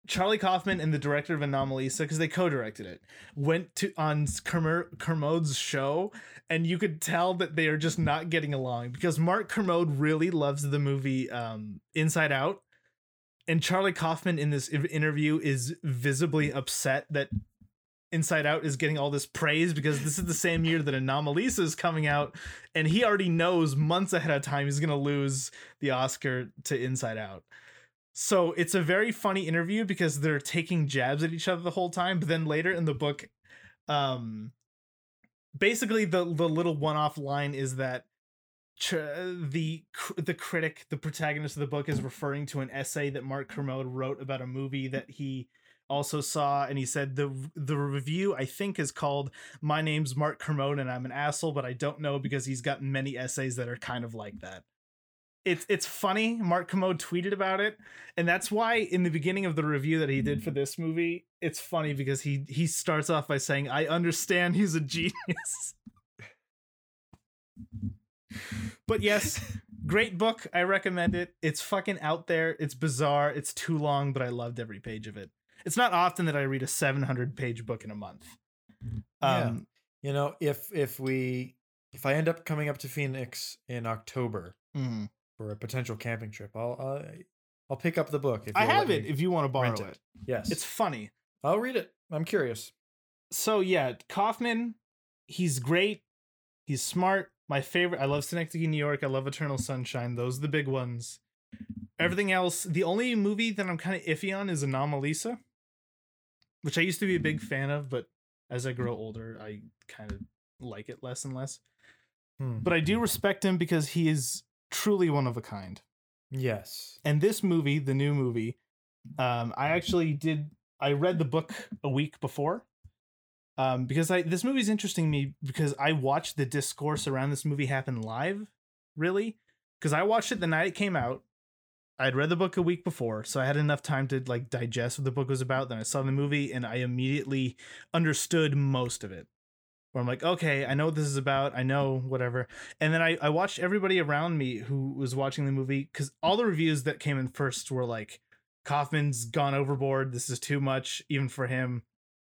Charlie Kaufman and the director of Anomalisa, because they co-directed it, went to on Kermer, Kermode's show, and you could tell that they are just not getting along because Mark Kermode really loves the movie um, Inside Out, and Charlie Kaufman in this interview is visibly upset that Inside Out is getting all this praise because this is the same year that Anomalisa is coming out, and he already knows months ahead of time he's gonna lose the Oscar to Inside Out. So it's a very funny interview because they're taking jabs at each other the whole time, but then later in the book, um, basically the the little one off line is that the the critic, the protagonist of the book, is referring to an essay that Mark Kermode wrote about a movie that he also saw and he said the the review I think is called My name's Mark Kermode and I'm an asshole but I don't know because he's got many essays that are kind of like that. It's it's funny Mark Kermode tweeted about it and that's why in the beginning of the review that he did for mm. this movie it's funny because he he starts off by saying I understand he's a genius. but yes, great book. I recommend it. It's fucking out there. It's bizarre. It's too long, but I loved every page of it. It's not often that I read a 700 page book in a month. Yeah. Um, You know, if if we if I end up coming up to Phoenix in October mhm. for a potential camping trip, I'll I'll, I'll pick up the book. If I have it if you want to borrow rent it. Yes, It's funny. I'll read it. I'm curious. So yeah, Kaufman, he's great. He's smart. My favorite. I love Synecdoche, New York. I love Eternal Sunshine. Those are the big ones. Everything else, the only movie that I'm kind of iffy on is Anomalisa, which I used to be a big fan of, but as I grow older, I kind of like it less and less. Hmm. But I do respect him because he is truly one of a kind. Yes. And this movie, the new movie, um, I actually did. I read the book a week before, Um, because I this movie's interesting to me because I watched the discourse around this movie happen live, really. Because I watched it the night it came out. I'd read the book a week before, so I had enough time to like digest what the book was about. Then I saw the movie and I immediately understood most of it. Where I'm like, okay, I know what this is about. I know whatever. And then I, I watched everybody around me who was watching the movie because all the reviews that came in first were like, Kaufman's gone overboard. This is too much, even for him.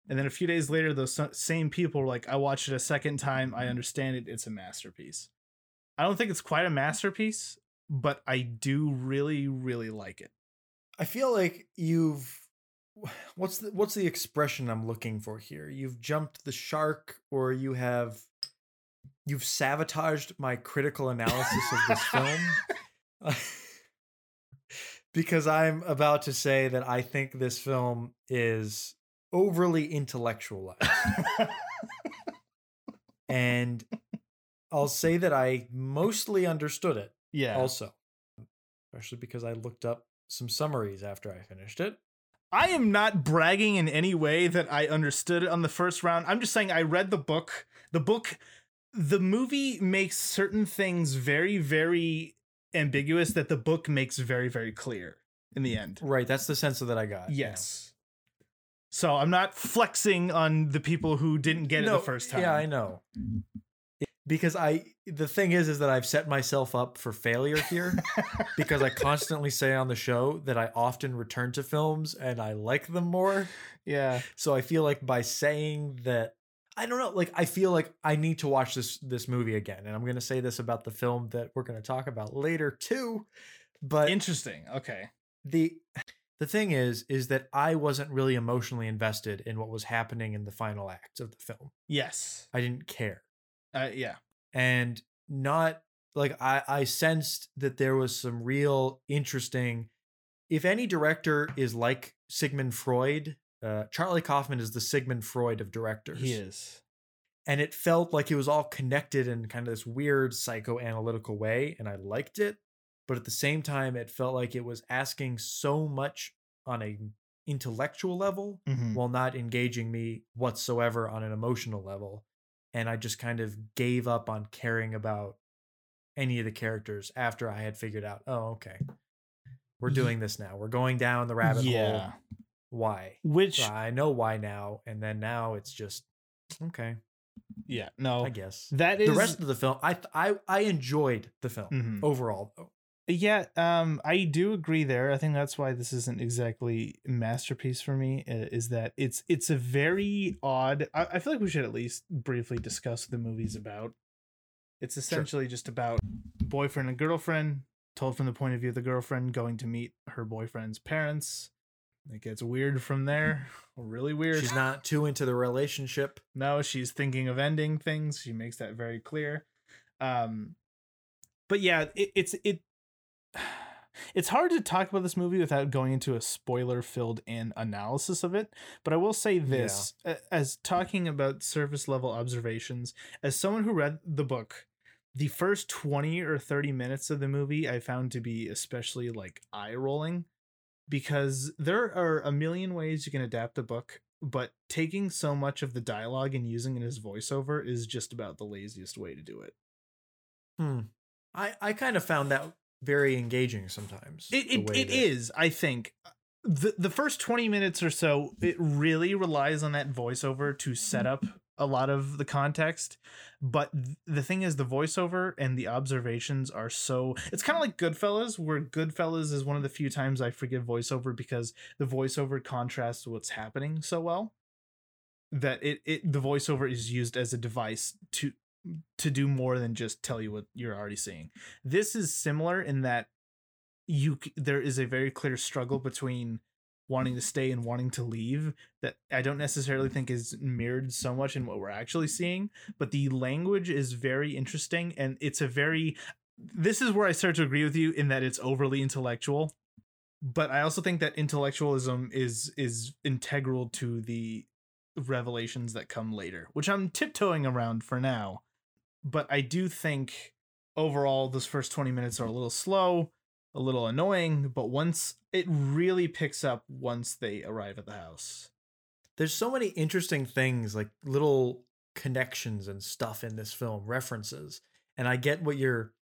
And then a few days later, those same people were like, I watched it a second time. I understand it. It's a masterpiece. I don't think it's quite a masterpiece, but I do really, really like it. I feel like you've what's the what's the expression I'm looking for here? You've jumped the shark or you have you've sabotaged my critical analysis of this film. because I'm about to say that I think this film is overly intellectualized. and I'll say that I mostly understood it. Yeah. Also, especially because I looked up some summaries after I finished it. I am not bragging in any way that I understood it on the first round. I'm just saying I read the book. The book, the movie makes certain things very, very ambiguous that the book makes very, very clear in the end. Right. That's the sense of that I got. Yes. Yeah. So I'm not flexing on the people who didn't get no, it the first time. Yeah, I know. Because I the thing is is that I've set myself up for failure here because I constantly say on the show that I often return to films and I like them more. Yeah. So I feel like by saying that I don't know, like I feel like I need to watch this this movie again. And I'm going to say this about the film that we're going to talk about later too. But interesting. Okay. The the thing is is that I wasn't really emotionally invested in what was happening in the final acts of the film. Yes. I didn't care. Uh, yeah. And not like I, I sensed that there was some real interesting. If any director is like Sigmund Freud, uh, Charlie Kaufman is the Sigmund Freud of directors. He is. And it felt like it was all connected in kind of this weird psychoanalytical way, and I liked it. But at the same time, it felt like it was asking so much on a intellectual level mm-hmm. while not engaging me whatsoever on an emotional level and I just kind of gave up on caring about any of the characters after I had figured out, oh, okay, we're doing this now. We're going down the rabbit yeah. hole. Why? Which so I know why now, and then now it's just okay. Yeah, no, I guess that is the rest of the film. I I I enjoyed the film mm-hmm. overall, though. Yeah, um, I do agree there. I think that's why this isn't exactly masterpiece for me. Is that it's it's a very odd. I, I feel like we should at least briefly discuss the movie's about. It's essentially sure. just about boyfriend and girlfriend, told from the point of view of the girlfriend going to meet her boyfriend's parents. It gets weird from there. Really weird. She's not too into the relationship. No, she's thinking of ending things. She makes that very clear. Um, but yeah, it, it's it it's hard to talk about this movie without going into a spoiler filled in analysis of it but i will say this yeah. as talking about surface level observations as someone who read the book the first 20 or 30 minutes of the movie i found to be especially like eye rolling because there are a million ways you can adapt a book but taking so much of the dialogue and using it as voiceover is just about the laziest way to do it hmm I, I kind of found that very engaging sometimes. It it, it that... is, I think. The the first 20 minutes or so, it really relies on that voiceover to set up a lot of the context. But th- the thing is, the voiceover and the observations are so. It's kind of like Goodfellas, where Goodfellas is one of the few times I forgive voiceover because the voiceover contrasts what's happening so well that it, it the voiceover is used as a device to to do more than just tell you what you're already seeing. This is similar in that you there is a very clear struggle between wanting to stay and wanting to leave that I don't necessarily think is mirrored so much in what we're actually seeing, but the language is very interesting and it's a very this is where I start to agree with you in that it's overly intellectual. But I also think that intellectualism is is integral to the revelations that come later, which I'm tiptoeing around for now but I do think overall those first 20 minutes are a little slow, a little annoying, but once it really picks up once they arrive at the house. there's so many interesting things like little connections and stuff in this film references and i get what you're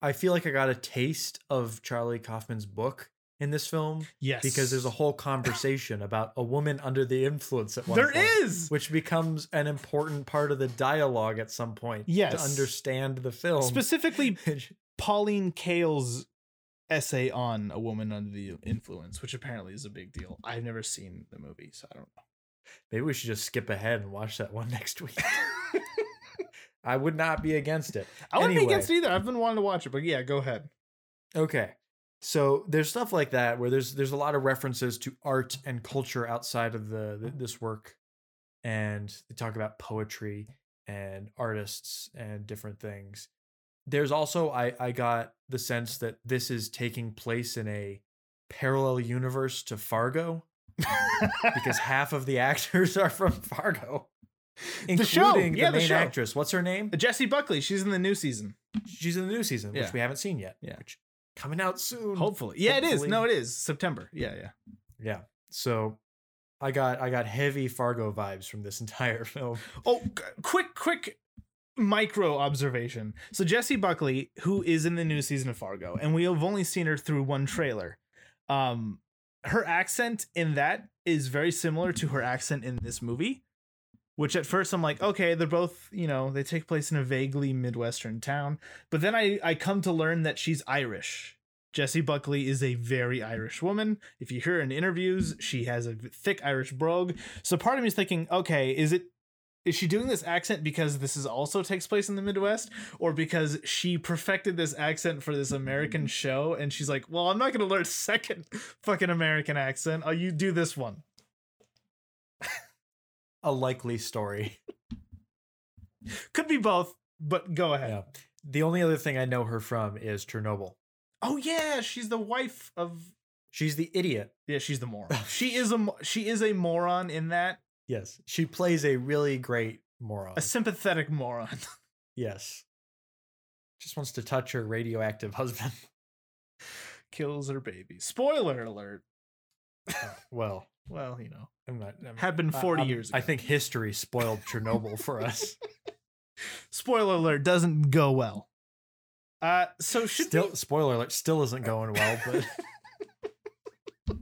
i feel like i got a taste of charlie kaufman's book in this film Yes. because there's a whole conversation about a woman under the influence at one There point, is. which becomes an important part of the dialogue at some point Yes. to understand the film Specifically Pauline Kael's essay on a woman under the influence, which apparently is a big deal. I've never seen the movie, so I don't know. maybe we should just skip ahead and watch that one next week i would not be against it I wouldn't Anyway. be against it either. I've been wanting to watch it, but yeah, go ahead. Okay. So there's stuff like that where there's there's a lot of references to art and culture outside of the, the this work, and they talk about poetry and artists and different things. There's also I I got the sense that this is taking place in a parallel universe to Fargo because half of the actors are from Fargo, The show, including yeah, the the main show. actress. What's her name? Jessie Buckley, she's in the new season. She's in the new season, Yeah. which we haven't seen yet. Yeah. which coming out soon. Hopefully. Yeah, it is. No, it is. September. Yeah, yeah. Yeah. So I got I got heavy Fargo vibes from this entire film. Oh, g- quick, quick micro observation. So Jessie Buckley, who is in the new season of Fargo, and we have only seen her through one trailer. Um, her accent in that is very similar to her accent in this movie. Which at first I'm like, okay, they're both, you know, they take place in a vaguely Midwestern town. But then I, I come to learn that she's Irish. Jessie Buckley is a very Irish woman. If you hear her in interviews, she has a thick Irish brogue. So part of me is thinking, okay, is it is she doing this accent because this is also takes place in the Midwest, or because she perfected this accent for this American show and she's like, well, I'm not gonna learn a second fucking American accent. Oh, you do this one. A likely story. Could be both, but go ahead. Yeah. The only other thing I know her from is Chernobyl. Oh yeah, she's the wife of She's the idiot. yeah, she's the moron. she is a she is a moron in that Yes. She plays a really great moron. a sympathetic moron. yes. Just wants to touch her radioactive husband. Kills her baby. Spoiler alert. Oh, well, Well, you know, I'm not. I'm, happened I- 40 I'm- years ago. I think history spoiled Chernobyl for us. spoiler alert doesn't go well. Uh, so should still, we, spoiler alert, still isn't going well, but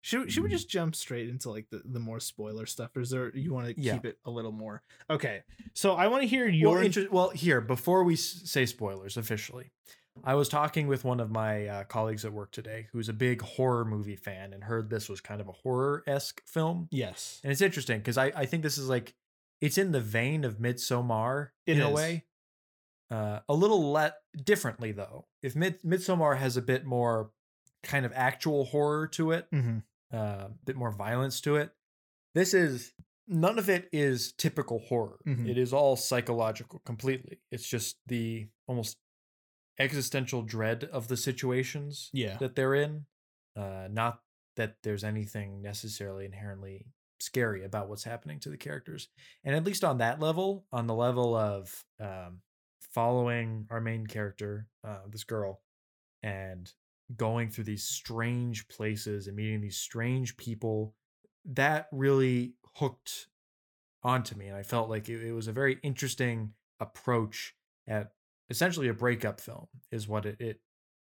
should should we just jump straight into like the, the more spoiler stuff, or is there you want to Yeah. keep it a little more? Okay, so I want to hear your well, inter- well, here before we s- say spoilers officially, I was talking with one of my uh, colleagues at work today, who's a big horror movie fan, and heard this was kind of a horror esque film, yes, and it's interesting because I I think this is like it's in the vein of Midsommar It in a way, uh, a little let differently though. If Mid- Midsommar has a bit more kind of actual horror to it, mm-hmm. a uh, bit more violence to it. This is none of it is typical horror. Mhm. It is all psychological completely. It's just the almost existential dread of the situations yeah, that they're in. Uh, not that there's anything necessarily inherently scary about what's happening to the characters. And at least on that level, on the level of um, following our main character, uh, this girl, and going through these strange places and meeting these strange people, that really hooked onto me. And I felt like it, it was a very interesting approach at essentially a breakup film, is what it, it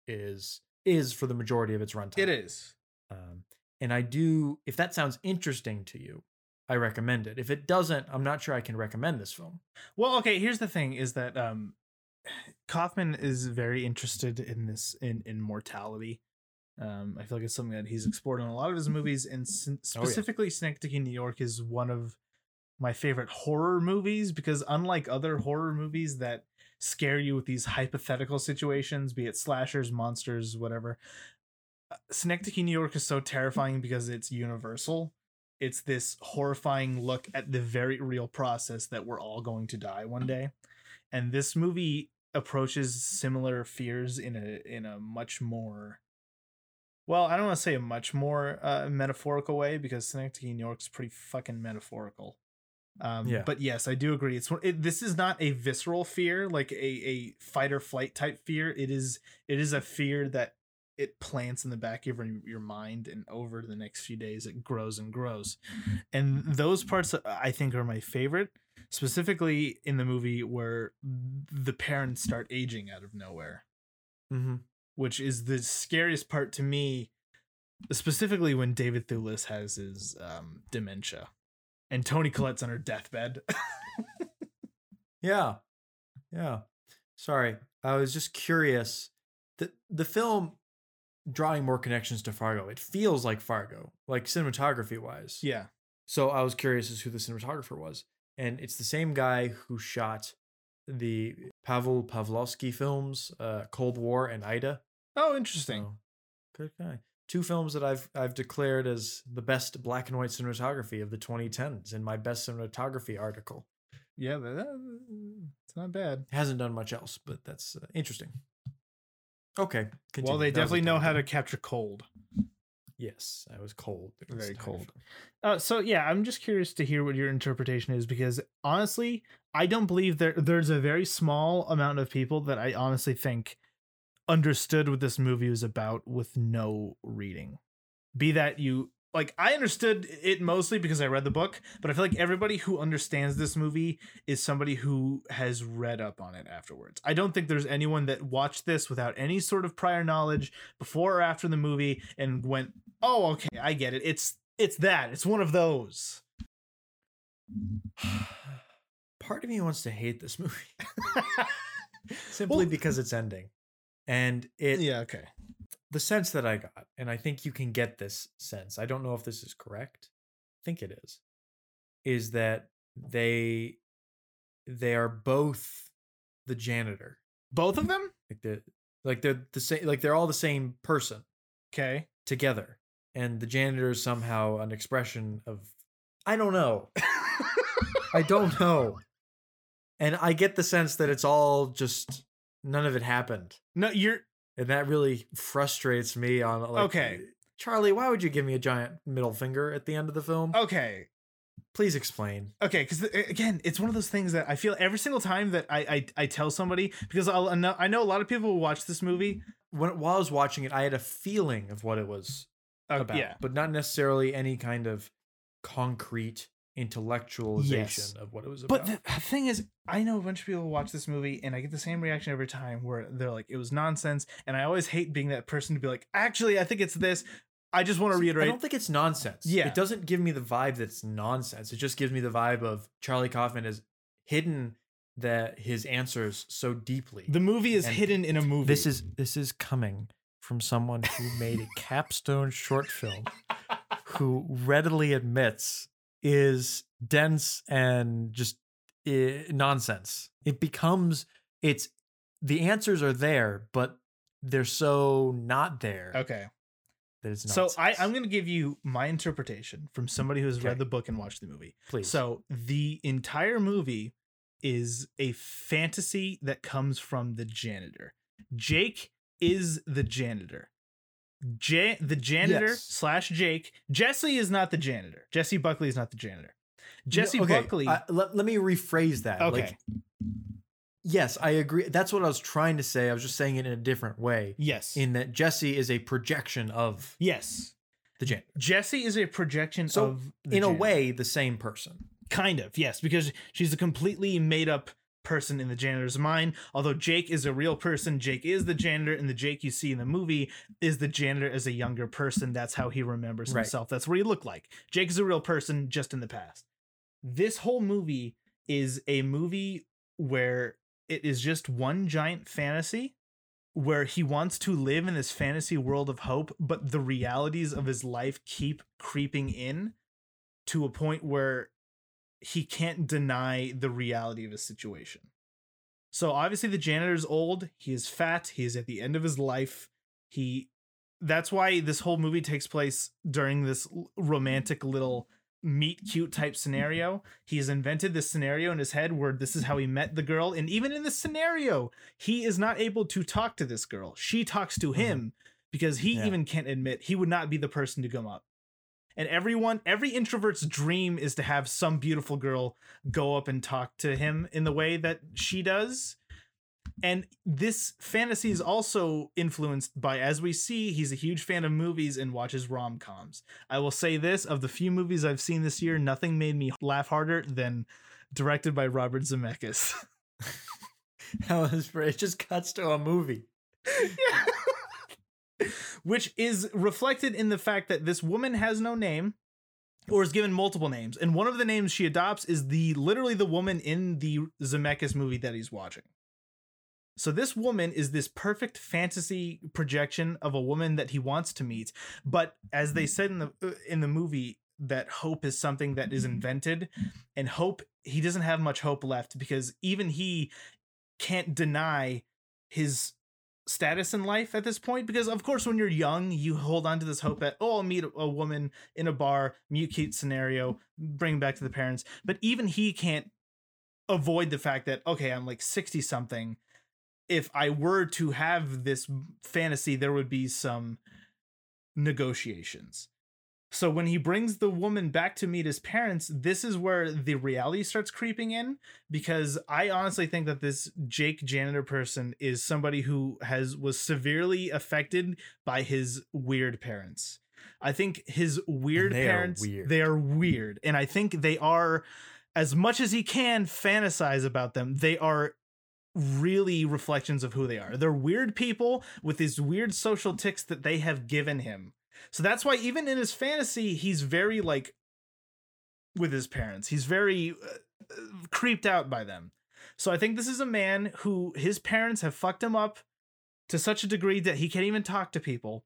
is is for the majority of its runtime. it is. Um, and I do, if that sounds interesting to you, I recommend it. If it doesn't, I'm not sure I can recommend this film. Well, okay. Here's the thing: is that um, Kaufman is very interested in this in in mortality. Um, I feel like it's something that he's explored in a lot of his movies, and specifically Oh, yeah. Synecdoche, New York, is one of my favorite horror movies because unlike other horror movies that scare you with these hypothetical situations, be it slashers, monsters, whatever, uh, Synecdoche, New York is so terrifying because it's universal. It's this horrifying look at the very real process that we're all going to die one day. And this movie approaches similar fears in a in a much more well, I don't want to say a much more uh, metaphorical way because Synecdoche, New York's pretty fucking metaphorical. Um, Yeah. But yes, I do agree. It's it, this is not a visceral fear, like a, a fight or flight type fear. It is it is a fear that it plants in the back of your, your mind and over the next few days it grows and grows and those parts uh, i think are my favorite specifically in the movie where the parents start aging out of nowhere Mm-hmm. which is the scariest part to me specifically when david thewlis has his um, dementia and tony collette's on her deathbed Yeah. Yeah. Sorry. I was just curious. The the film drawing more connections to Fargo. It feels like Fargo, like cinematography wise. yeah So I was curious as who the cinematographer was. And it's the same guy who shot the Pavel Pawlikowski films, uh, Cold War and Ida. oh interesting So, good guy. Two films that I've I've declared as the best black and white cinematography of the 2010s in my best cinematography article. yeah that, it's not bad Hasn't done much else, but that's uh, interesting. Okay. well they That definitely know how to capture cold Yes, I was cold. Was Very cold. Uh, so yeah, I'm just curious to hear what your interpretation is because honestly, I don't believe there there's a very small amount of people that I honestly think understood what this movie was about with no reading. Be that you like I understood it mostly because I read the book, but I feel like everybody who understands this movie is somebody who has read up on it afterwards. I don't think there's anyone that watched this without any sort of prior knowledge before or after the movie and went, "Oh, okay, I get it. It's it's that. It's one of those." Part of me wants to hate this movie simply Well- because it's ending. And it yeah, okay. the sense that I got, and I think you can get this sense. I don't know if this is correct. I think it is. Is that they they are both the janitor. Both of them? Like the like they're the same like they're all the same person Okay. together. And the janitor is somehow an expression of I don't know. I don't know. And I get the sense that it's all just none of it happened. no, you're And that really frustrates me on like Okay. Charlie, why would you give me a giant middle finger at the end of the film? okay. Please explain. Okay, because again, it's one of those things that I feel every single time that I I, I tell somebody because I'll I know, a lot of people will watch this movie. When while I was watching it, I had a feeling of what it was Uh, about, yeah, but not necessarily any kind of concrete intellectualization Yes. of what it was about. but the, thing is, I know a bunch of people watch this movie, and I get the same reaction every time where they're like, "It was nonsense," and I always hate being that person to be like, "Actually, I think it's this." I just want to reiterate. I don't think it's nonsense. Yeah. It doesn't give me the vibe that's nonsense. It just gives me the vibe of Charlie Kaufman has hidden that his answers so deeply. the movie is And hidden in a movie. this is this is coming from someone who made a capstone short film who readily admits is dense and just eh, nonsense. It becomes it's the answers are there, but they're so not there okay. that it's So. I, I'm going to give you my interpretation from somebody who has Okay. read the book and watched the movie. please. So the entire movie is a fantasy that comes from the janitor. Jake is the janitor. Ja- the janitor Yes. slash Jake. Jessie is not the janitor. Jessie Buckley is not the janitor. Jessie okay, Buckley. uh, let, let me rephrase that. okay. Like, yes, I agree. That's what I was trying to say. I was just saying it in a different way. yes. In that Jessie is a projection of yes. the janitor. Jessie is a projection So, of the In a way, the same person. Kind of, yes, because she's a completely made up person in the janitor's mind. Although Jake is a real person, Jake is the janitor, and the Jake you see in the movie is the janitor as a younger person. That's how he remembers Right. himself. That's what he looked like. Jake is a real person, just in the past. This whole movie is a movie where it is just one giant fantasy where he wants to live in this fantasy world of hope, but the realities of his life keep creeping in to a point where he can't deny the reality of his situation. So obviously the janitor's old, he is fat, he is at the end of his life. He that's why this whole movie takes place during this romantic little meet cute type scenario. He's invented this scenario in his head where this is how he met the girl and even in this scenario, he is not able to talk to this girl. She talks to mm-hmm. him because he Yeah. even can't admit he would not be the person to come up and everyone every introvert's dream is to have some beautiful girl go up and talk to him in the way that she does And this fantasy is also influenced by, as we see, he's a huge fan of movies and watches rom coms. I will say this of the few movies I've seen this year, nothing made me laugh harder than directed by Robert Zemeckis. How is it just cuts to a movie. Which is reflected in the fact that this woman has no name or is given multiple names. And one of the names she adopts is the literally the woman in the Zemeckis movie that he's watching. So this woman is this perfect fantasy projection of a woman that he wants to meet, but as they said in the uh, in the movie that hope is something that is invented and hope he doesn't have much hope left because even he can't deny his status in life at this point because of course when you're young you hold on to this hope that oh i'll meet a woman in a bar mute cute scenario bring back to the parents. But even he can't avoid the fact that okay i'm like 60 something if i were to have this fantasy there would be some negotiations so when he brings the woman back to meet his parents, this is where the reality starts creeping in because I honestly think that this Jake janitor person is somebody who has was severely affected by his weird parents. I think his weird they are parents weird. they are weird and I think they are as much as he can fantasize about them, they are really reflections of who they are. They're weird people with these weird social ticks that they have given him. So that's why even in his fantasy, he's very like with his parents. He's very uh, creeped out by them. So I think this is a man who his parents have fucked him up to such a degree that he can't even talk to people.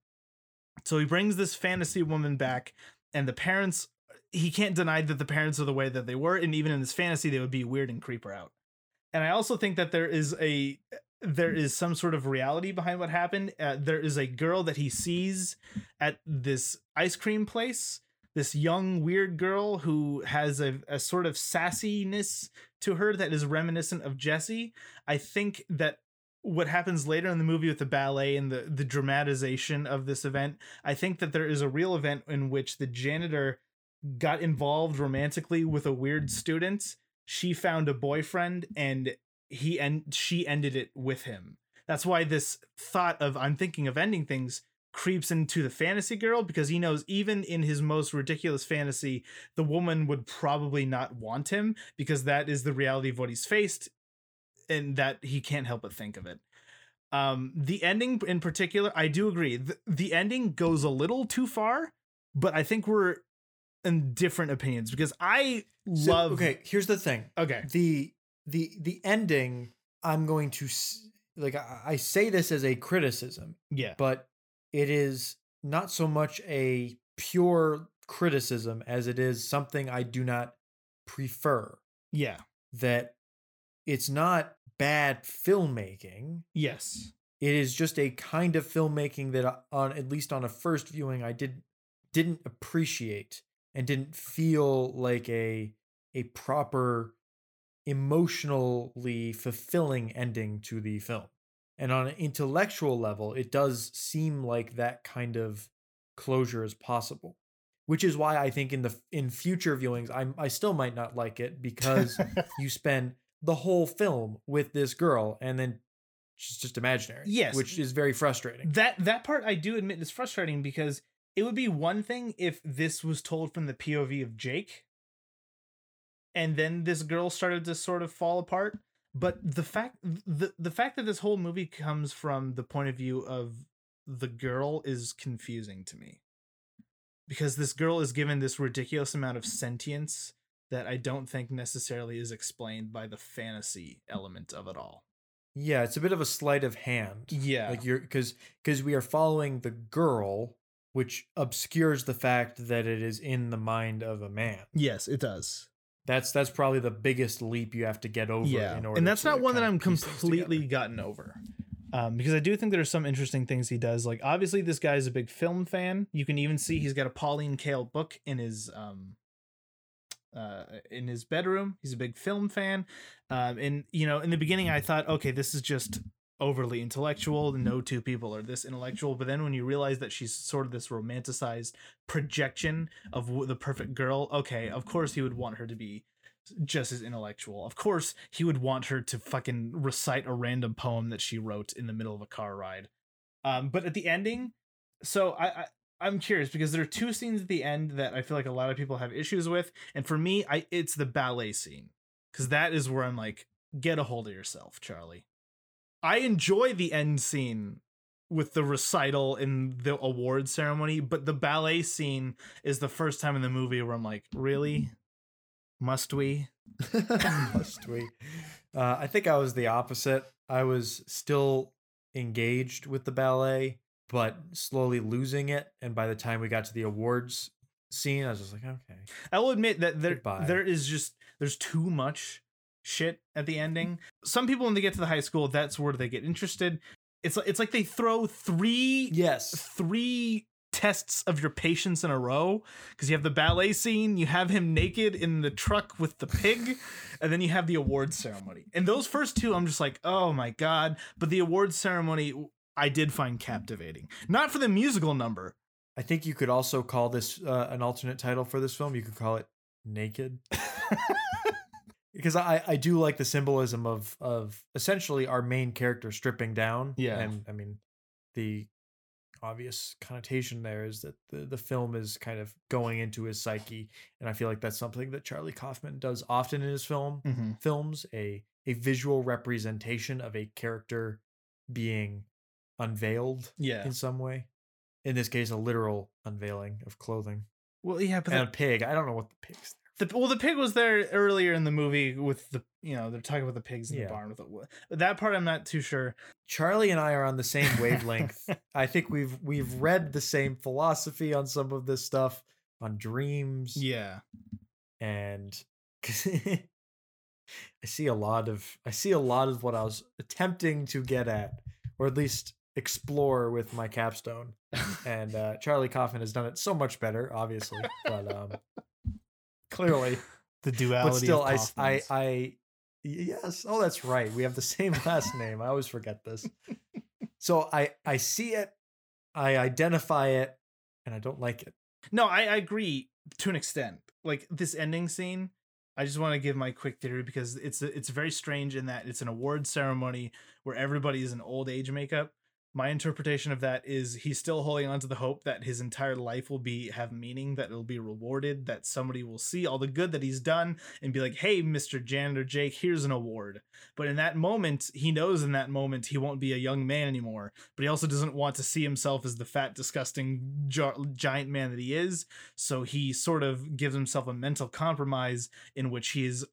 So he brings this fantasy woman back, and the parents he can't deny that the parents are the way that they were, and even in this fantasy, they would be weird and creep her out. And I also think that there is a there is some sort of reality behind what happened. Uh, there is a girl that he sees at this ice cream place. This young weird girl who has a, a sort of sassiness to her that is reminiscent of Jessie. I think that what happens later in the movie with the ballet and the the dramatization of this event, I think that there is a real event in which the janitor got involved romantically with a weird student. She found a boyfriend and he and she ended it with him. That's why this thought of I'm thinking of ending things creeps into the fantasy girl because he knows even in his most ridiculous fantasy, the woman would probably not want him because that is the reality of what he's faced and that he can't help but think of it. Um, the ending in particular, I do agree. The, the ending goes a little too far, but I think we're in different opinions because I So, love. okay, here's the thing. Okay. the the the ending i'm going to like I, I say this as a criticism Yeah. but it is not so much a pure criticism as it is something i do not prefer Yeah. that it's not bad filmmaking Yes. it is just a kind of filmmaking that uh, on at least on a first viewing i did didn't appreciate and didn't feel like a a proper emotionally fulfilling ending to the film and on an intellectual level it does seem like that kind of closure is possible which is why i think in the in future viewings i i still might not like it because you spend the whole film with this girl and then she's just imaginary Yes. which is very frustrating that that part I do admit is frustrating because it would be one thing if this was told from the POV of Jake and then this girl started to sort of fall apart but the fact the the fact that this whole movie comes from the point of view of the girl is confusing to me because this girl is given this ridiculous amount of sentience that I don't think necessarily is explained by the fantasy element of it all. yeah it's a bit of a sleight of hand Yeah. like you're because because we are following the girl which obscures the fact that it is in the mind of a man yes, it does. That's that's probably the biggest leap you have to get over yeah in order and that's not one that i'm of piece things completely gotten over um, because i do think there are some interesting things he does. Like obviously this guy is a big film fan. You can even see he's got a pauline kael book in his um uh in his bedroom. He's a big film fan. Um and you know in the beginning i thought okay this is just overly intellectual no two people are this intellectual but then when you realize that she's sort of this romanticized projection of the perfect girl okay of course he would want her to be just as intellectual. Of course, he would want her to fucking recite a random poem that she wrote in the middle of a car ride. Um, but at the ending, so I, I I'm curious because there are two scenes at the end that I feel like a lot of people have issues with, and for me, I it's the ballet scene because that is where I'm like, get a hold of yourself, Charlie. I enjoy the end scene with the recital in the award ceremony, but the ballet scene is the first time in the movie where I'm like, really? Must we? Must we? Uh, I think I was the opposite. I was still engaged with the ballet, but slowly losing it. And by the time we got to the awards scene, I was just like, okay. I will admit that there Goodbye. there is just there's too much shit at the ending. Some people when they get to the high school, that's where they get interested. It's like it's like they throw three Yes. three tests of your patience in a row because you have the ballet scene, you have him naked in the truck with the pig, and then you have the awards ceremony. And those first two, I'm just like, oh my god. But the awards ceremony, I did find captivating. Not for the musical number. I think you could also call this uh, an alternate title for this film. You could call it Naked. because I, I do like the symbolism of of essentially our main character stripping down. Yeah. And I mean the obvious connotation there is that the, the film is kind of going into his psyche. And I feel like that's something that Charlie Kaufman does often in his film Mm-hmm. films, a a visual representation of a character being unveiled Yeah. in some way. In this case, a literal unveiling of clothing. Well, yeah, but and the- a pig. I don't know what the pig's The, well, the pig was there earlier in the movie with the you know they're talking about the pigs in Yeah. the barn with the, that part. I'm not too sure. Charlie and I are on the same wavelength. I think we've we've read the same philosophy on some of this stuff on dreams Yeah, and I see a lot of I see a lot of what I was attempting to get at or at least explore with my capstone. And uh, Charlie Kaufman has done it so much better, obviously, but um clearly the duality. but still of I, s- I Kaufman's. I yes oh that's right we have the same last name i always forget this so i i see it i identify it and i don't like it no, I, I agree to an extent. Like this ending scene, I just want to give my quick theory because it's it's very strange in that it's an award ceremony where everybody is in old age makeup. My interpretation of that is he's still holding on to the hope that his entire life will be have meaning, that it'll be rewarded, that somebody will see all the good that he's done and be like, "Hey, Mr. Janitor Jake, here's an award." But in that moment, he knows in that moment he won't be a young man anymore. But he also doesn't want to see himself as the fat, disgusting gi- giant man that he is. So he sort of gives himself a mental compromise in which he is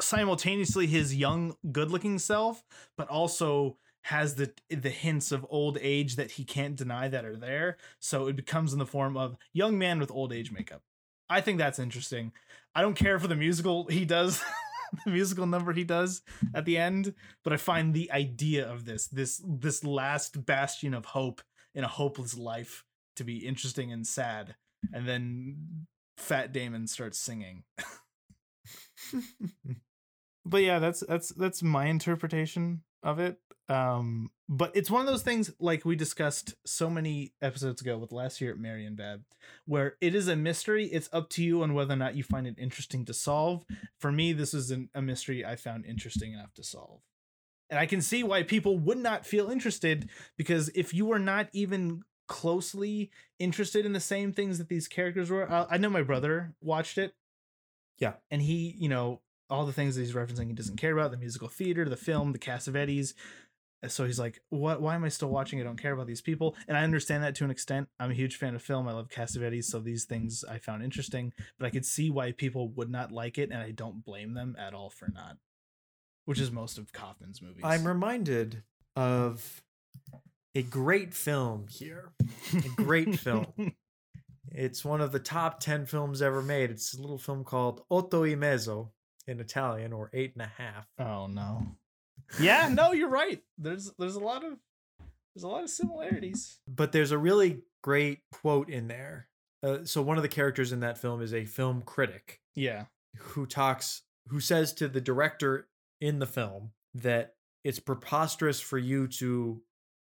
simultaneously his young, good-looking self, but also has the the hints of old age that he can't deny that are there. So it becomes in the form of young man with old age makeup. I think that's interesting. I don't care for the musical he does, the musical number he does at the end, but I find the idea of this this this last bastion of hope in a hopeless life to be interesting and sad. And then Fat Damon starts singing. but yeah, that's that's that's my interpretation of it. Um, but it's one of those things like we discussed so many episodes ago with last year at Marienbad, where it is a mystery. It's up to you on whether or not you find it interesting to solve. For me, this is an, a mystery I found interesting enough to solve. And I can see why people would not feel interested because if you were not even closely interested in the same things that these characters were, I, I know my brother watched it. Yeah. And he, you know, all the things that he's referencing he doesn't care about the musical theater, the film, the Cassavetes. So he's like, "What? Why am I still watching? I don't care about these people." And I understand that to an extent. I'm a huge fan of film. I love Cassavetes, so these things I found interesting. But I could see why people would not like it, and I don't blame them at all for not. Which is most of Kaufman's movies. i'm reminded of a great film here a great film it's one of the top 10 films ever made it's a little film called otto e mezzo in italian or eight and a half Oh no. Yeah, no, you're right. There's there's a lot of there's a lot of similarities. but there's a really great quote in there uh, so one of the characters in that film is a film critic Yeah. who talks who says to the director in the film that it's preposterous for you to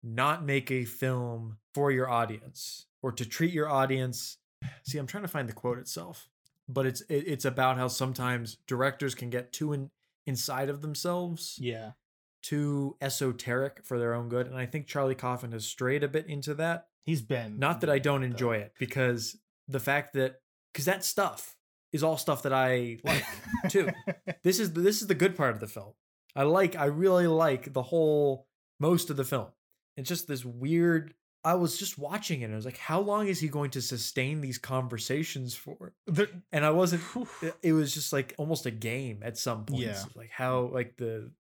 not make a film for your audience or to treat your audience see i'm trying to find the quote itself but it's it, it's about how sometimes directors can get too in, inside of themselves, Yeah. too esoteric for their own good, and I think Charlie Kaufman has strayed a bit into that. He's been Not that I don't enjoy it, because the fact that because that stuff is all stuff that I like too. this is this is the good part of the film. I like I really like the whole most of the film. It's just this weird I was just watching it and I was like how long is he going to sustain these conversations for? And I wasn't it- was just like almost a game at some points. Yeah. Like how like the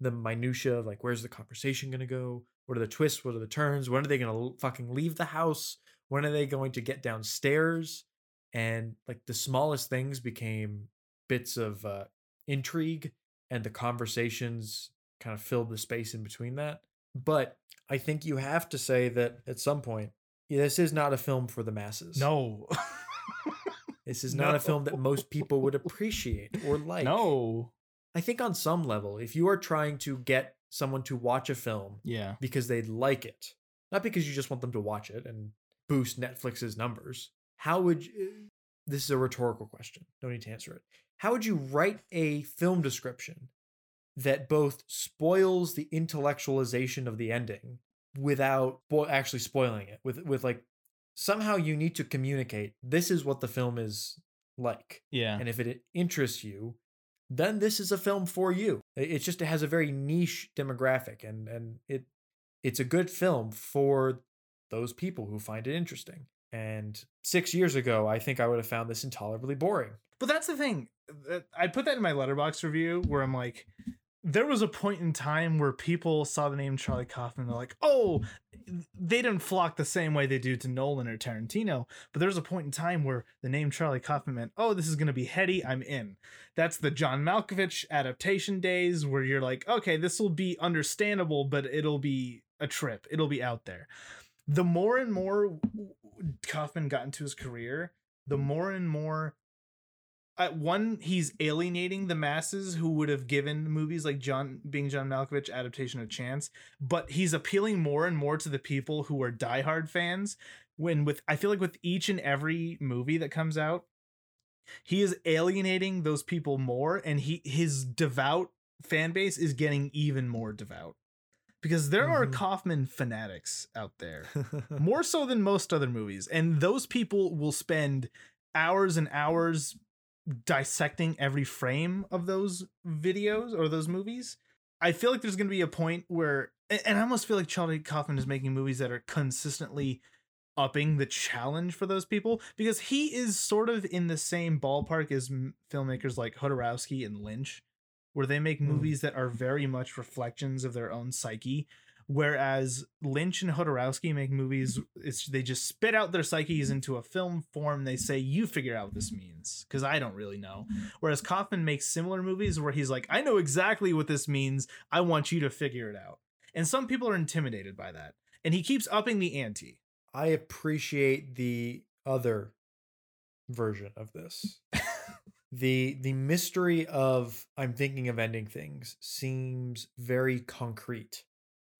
the minutia of like where's the conversation going to go? What are the twists? What are the turns? When are they going to fucking leave the house? When are they going to get downstairs? And like the smallest things became bits of uh, intrigue, and the conversations kind of filled the space in between that. But I think you have to say that at some point, this is not a film for the masses. no. This is not a film that most people would appreciate or like. no. I think on some level, if you are trying to get someone to watch a film Yeah. because they like it, not because you just want them to watch it and boost Netflix's numbers, how would you, uh, this is a rhetorical question. No need to answer it. How would you write a film description that both spoils the intellectualization of the ending without spo- actually spoiling it? With with like somehow you need to communicate this is what the film is like. Yeah. And if it interests you, then this is a film for you. It- It's just it has a very niche demographic and and it it's a good film for those people who find it interesting. And 6 years ago, I think I would have found this intolerably boring. But that's the thing. I put that in my Letterboxd review where I'm like, there was a point in time where people saw the name Charlie Kaufman. They're like, oh, they didn't flock the same way they do to Nolan or Tarantino. But there's a point in time where the name Charlie Kaufman meant, oh, this is going to be heady. I'm in. That's the John Malkovich adaptation days where you're like, okay, this will be understandable, but it'll be a trip. It'll be out there. The more and more Kaufman got into his career, the more and more one he's alienating the masses who would have given movies like John being John Malkovich adaptation a chance, but he's appealing more and more to the people who are diehard fans. When with I feel like with each and every movie that comes out, he is alienating those people more, and he his devout fan base is getting even more devout because there are Mhm. Kaufman fanatics out there more so than most other movies and those people will spend hours and hours dissecting every frame of those videos or those movies i feel like there's going to be a point where and i almost feel like charlie kaufman is making movies that are consistently upping the challenge for those people because he is sort of in the same ballpark as filmmakers like Jodorowsky and Lynch where they make Hmm. movies that are very much reflections of their own psyche whereas Lynch and Jodorowsky make movies it's they just spit out their psyches into a film form. They say you figure out what this means cuz I don't really know. Whereas Kaufman makes similar movies where he's like I know exactly what this means. I want you to figure it out. And some people are intimidated by that. And he keeps upping the ante. I appreciate the other version of this. the the mystery of I'm thinking of ending things seems very concrete.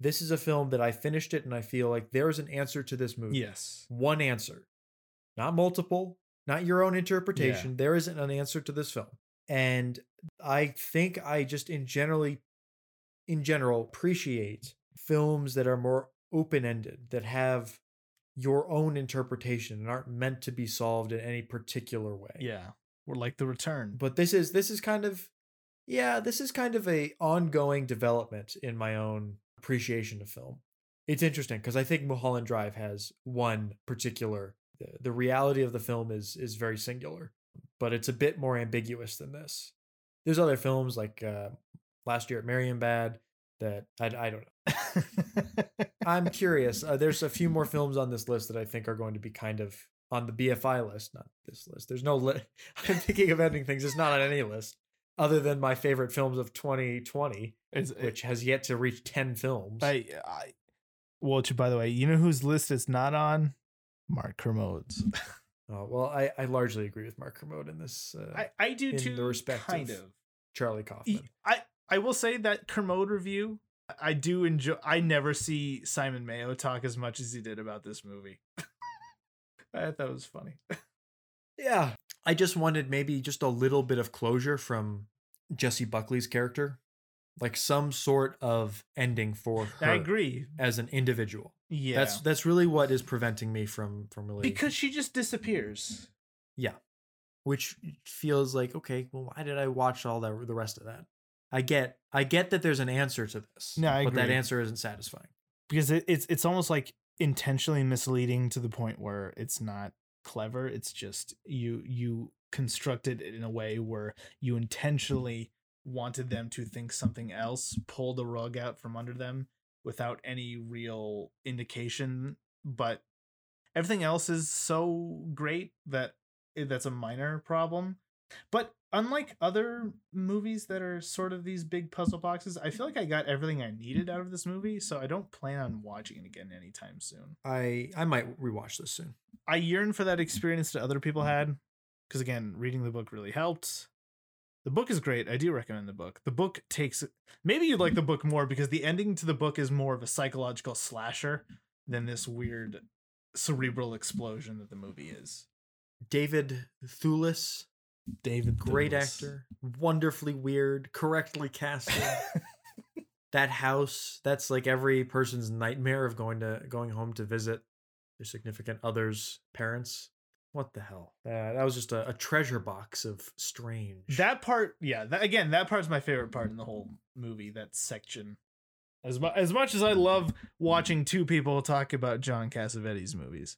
This is a film that I finished it and I feel like there's an answer to this movie. yes One answer. Not multiple, not your own interpretation. There isn't an answer to this film. And I think I just in generally in general appreciate films that are more open-ended, that have your own interpretation and aren't meant to be solved in any particular way. yeah we're like the return But this is this is kind of yeah, this is kind of a ongoing development in my own appreciation of film. It's interesting because I think Mulholland Drive has one particular the, the reality of the film is is very singular, but it's a bit more ambiguous than this. There's other films like uh, last year at Marienbad that I, I don't know. I'm curious. Uh, there's a few more films on this list that I think are going to be kind of on the BFI list, not this list. There's no li- I'm thinking of ending things. It's not on any list other than my favorite films of 2020, It's, which has yet to reach 10 films. I, I, Walter, by the way, you know whose list it's not on? Mark Kermode's. Oh, well, I, I largely agree with Mark Kermode in this. Uh, I, I do in the too, respect kind of of. Charlie Kaufman. I, I will say that Kermode review, I do enjoy. I never see Simon Mayo talk as much as he did about this movie. I thought that was funny. Yeah, I just wanted maybe just a little bit of closure from Jessie Buckley's character, like some sort of ending for her I agree. as an individual. Yeah. That's that's really what is preventing me from from really because she just disappears. Yeah, which feels like okay, well, why did I watch all that the rest of that? I get I get that there's an answer to this, No, I but that answer isn't satisfying. because it, it's it's almost like intentionally misleading to the point where it's not clever it's just you you constructed it in a way where you intentionally wanted them to think something else pull the rug out from under them without any real indication but everything else is so great that eh, that's a minor problem but unlike other movies that are sort of these big puzzle boxes, I feel like I got everything I needed out of this movie, so I don't plan on watching it again anytime soon. I I might rewatch this soon. I yearn for that experience that other people mm-hmm. had, because again, reading the book really helped. The book is great. I do recommend the book. The book takes maybe you'd like the book more because the ending to the book is more of a psychological slasher than this weird cerebral explosion that the movie is. David Thewlis, David, great Thewlis. actor, wonderfully weird, correctly casted. that house, that's like every person's nightmare of going to going home to visit their significant other's parents. What the hell? Uh, that was just a, a treasure box of strange. That part, yeah. That, again, that part's my favorite part in the whole movie. That section. As mu- as much as I love watching two people talk about John Cassavetes movies,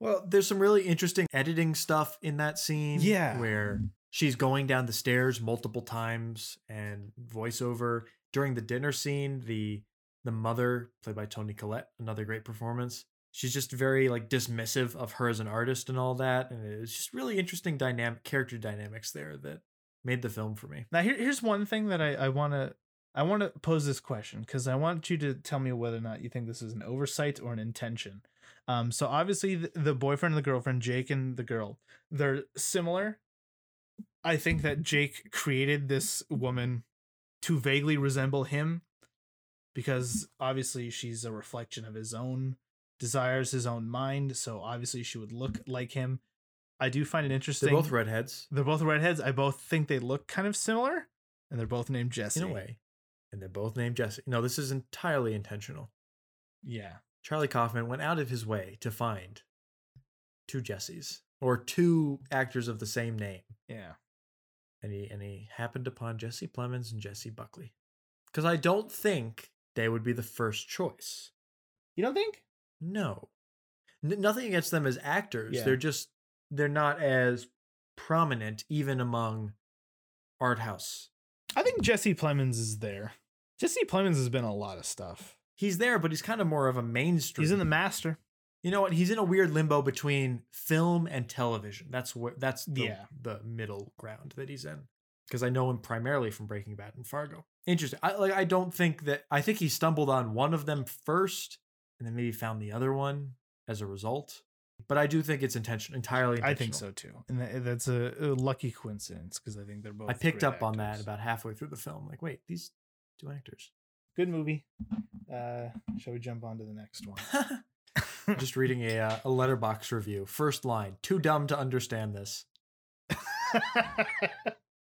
Well, there's some really interesting editing stuff in that scene. Yeah. Where she's going down the stairs multiple times and voiceover during the dinner scene, the the mother, played by Toni Collette, another great performance. She's just very like dismissive of her as an artist and all that. And it's just really interesting dynamic character dynamics there that made the film for me. now here, here's one thing that I I want to I want to pose this question because I want you to tell me whether or not you think this is an oversight or an intention. Um, so obviously the, the boyfriend and the girlfriend, Jake and the girl, they're similar. I think that Jake created this woman to vaguely resemble him because obviously she's a reflection of his own desires, his own mind. So obviously she would look like him. I do find it interesting. They're both redheads They're both redheads. I both think they look kind of similar, and they're both named Jesse. in a way. And they're both named Jesse. No, this is entirely intentional. Yeah. Charlie Kaufman went out of his way to find two Jessies or two actors of the same name. Yeah. And he and he happened upon Jesse Plemons and Jessie Buckley. Because I don't think they would be the first choice. You don't think? No. N- nothing against them as actors. Yeah. They're just they're not as prominent even among art house. I think Jesse Plemons is there. Jesse Plemons has been a lot of stuff. He's there, but he's kind of more of a mainstream. He's in The Master. You know what? He's in a weird limbo between film and television. That's where that's the, Yeah. the middle ground that he's in. Because I know him primarily from Breaking Bad and Fargo. Interesting. I like. I don't think that. I think he stumbled on one of them first, and then maybe found the other one as a result. But I do think it's intention entirely. Intentional. I think so too, and tha- that's a, a lucky coincidence because I think they're both. I picked up on that about halfway through the film. Like, wait, these two actors. Good movie. Uh, shall we jump on to the next one? Just reading a uh, a Letterboxd review. First line: Too dumb to understand this.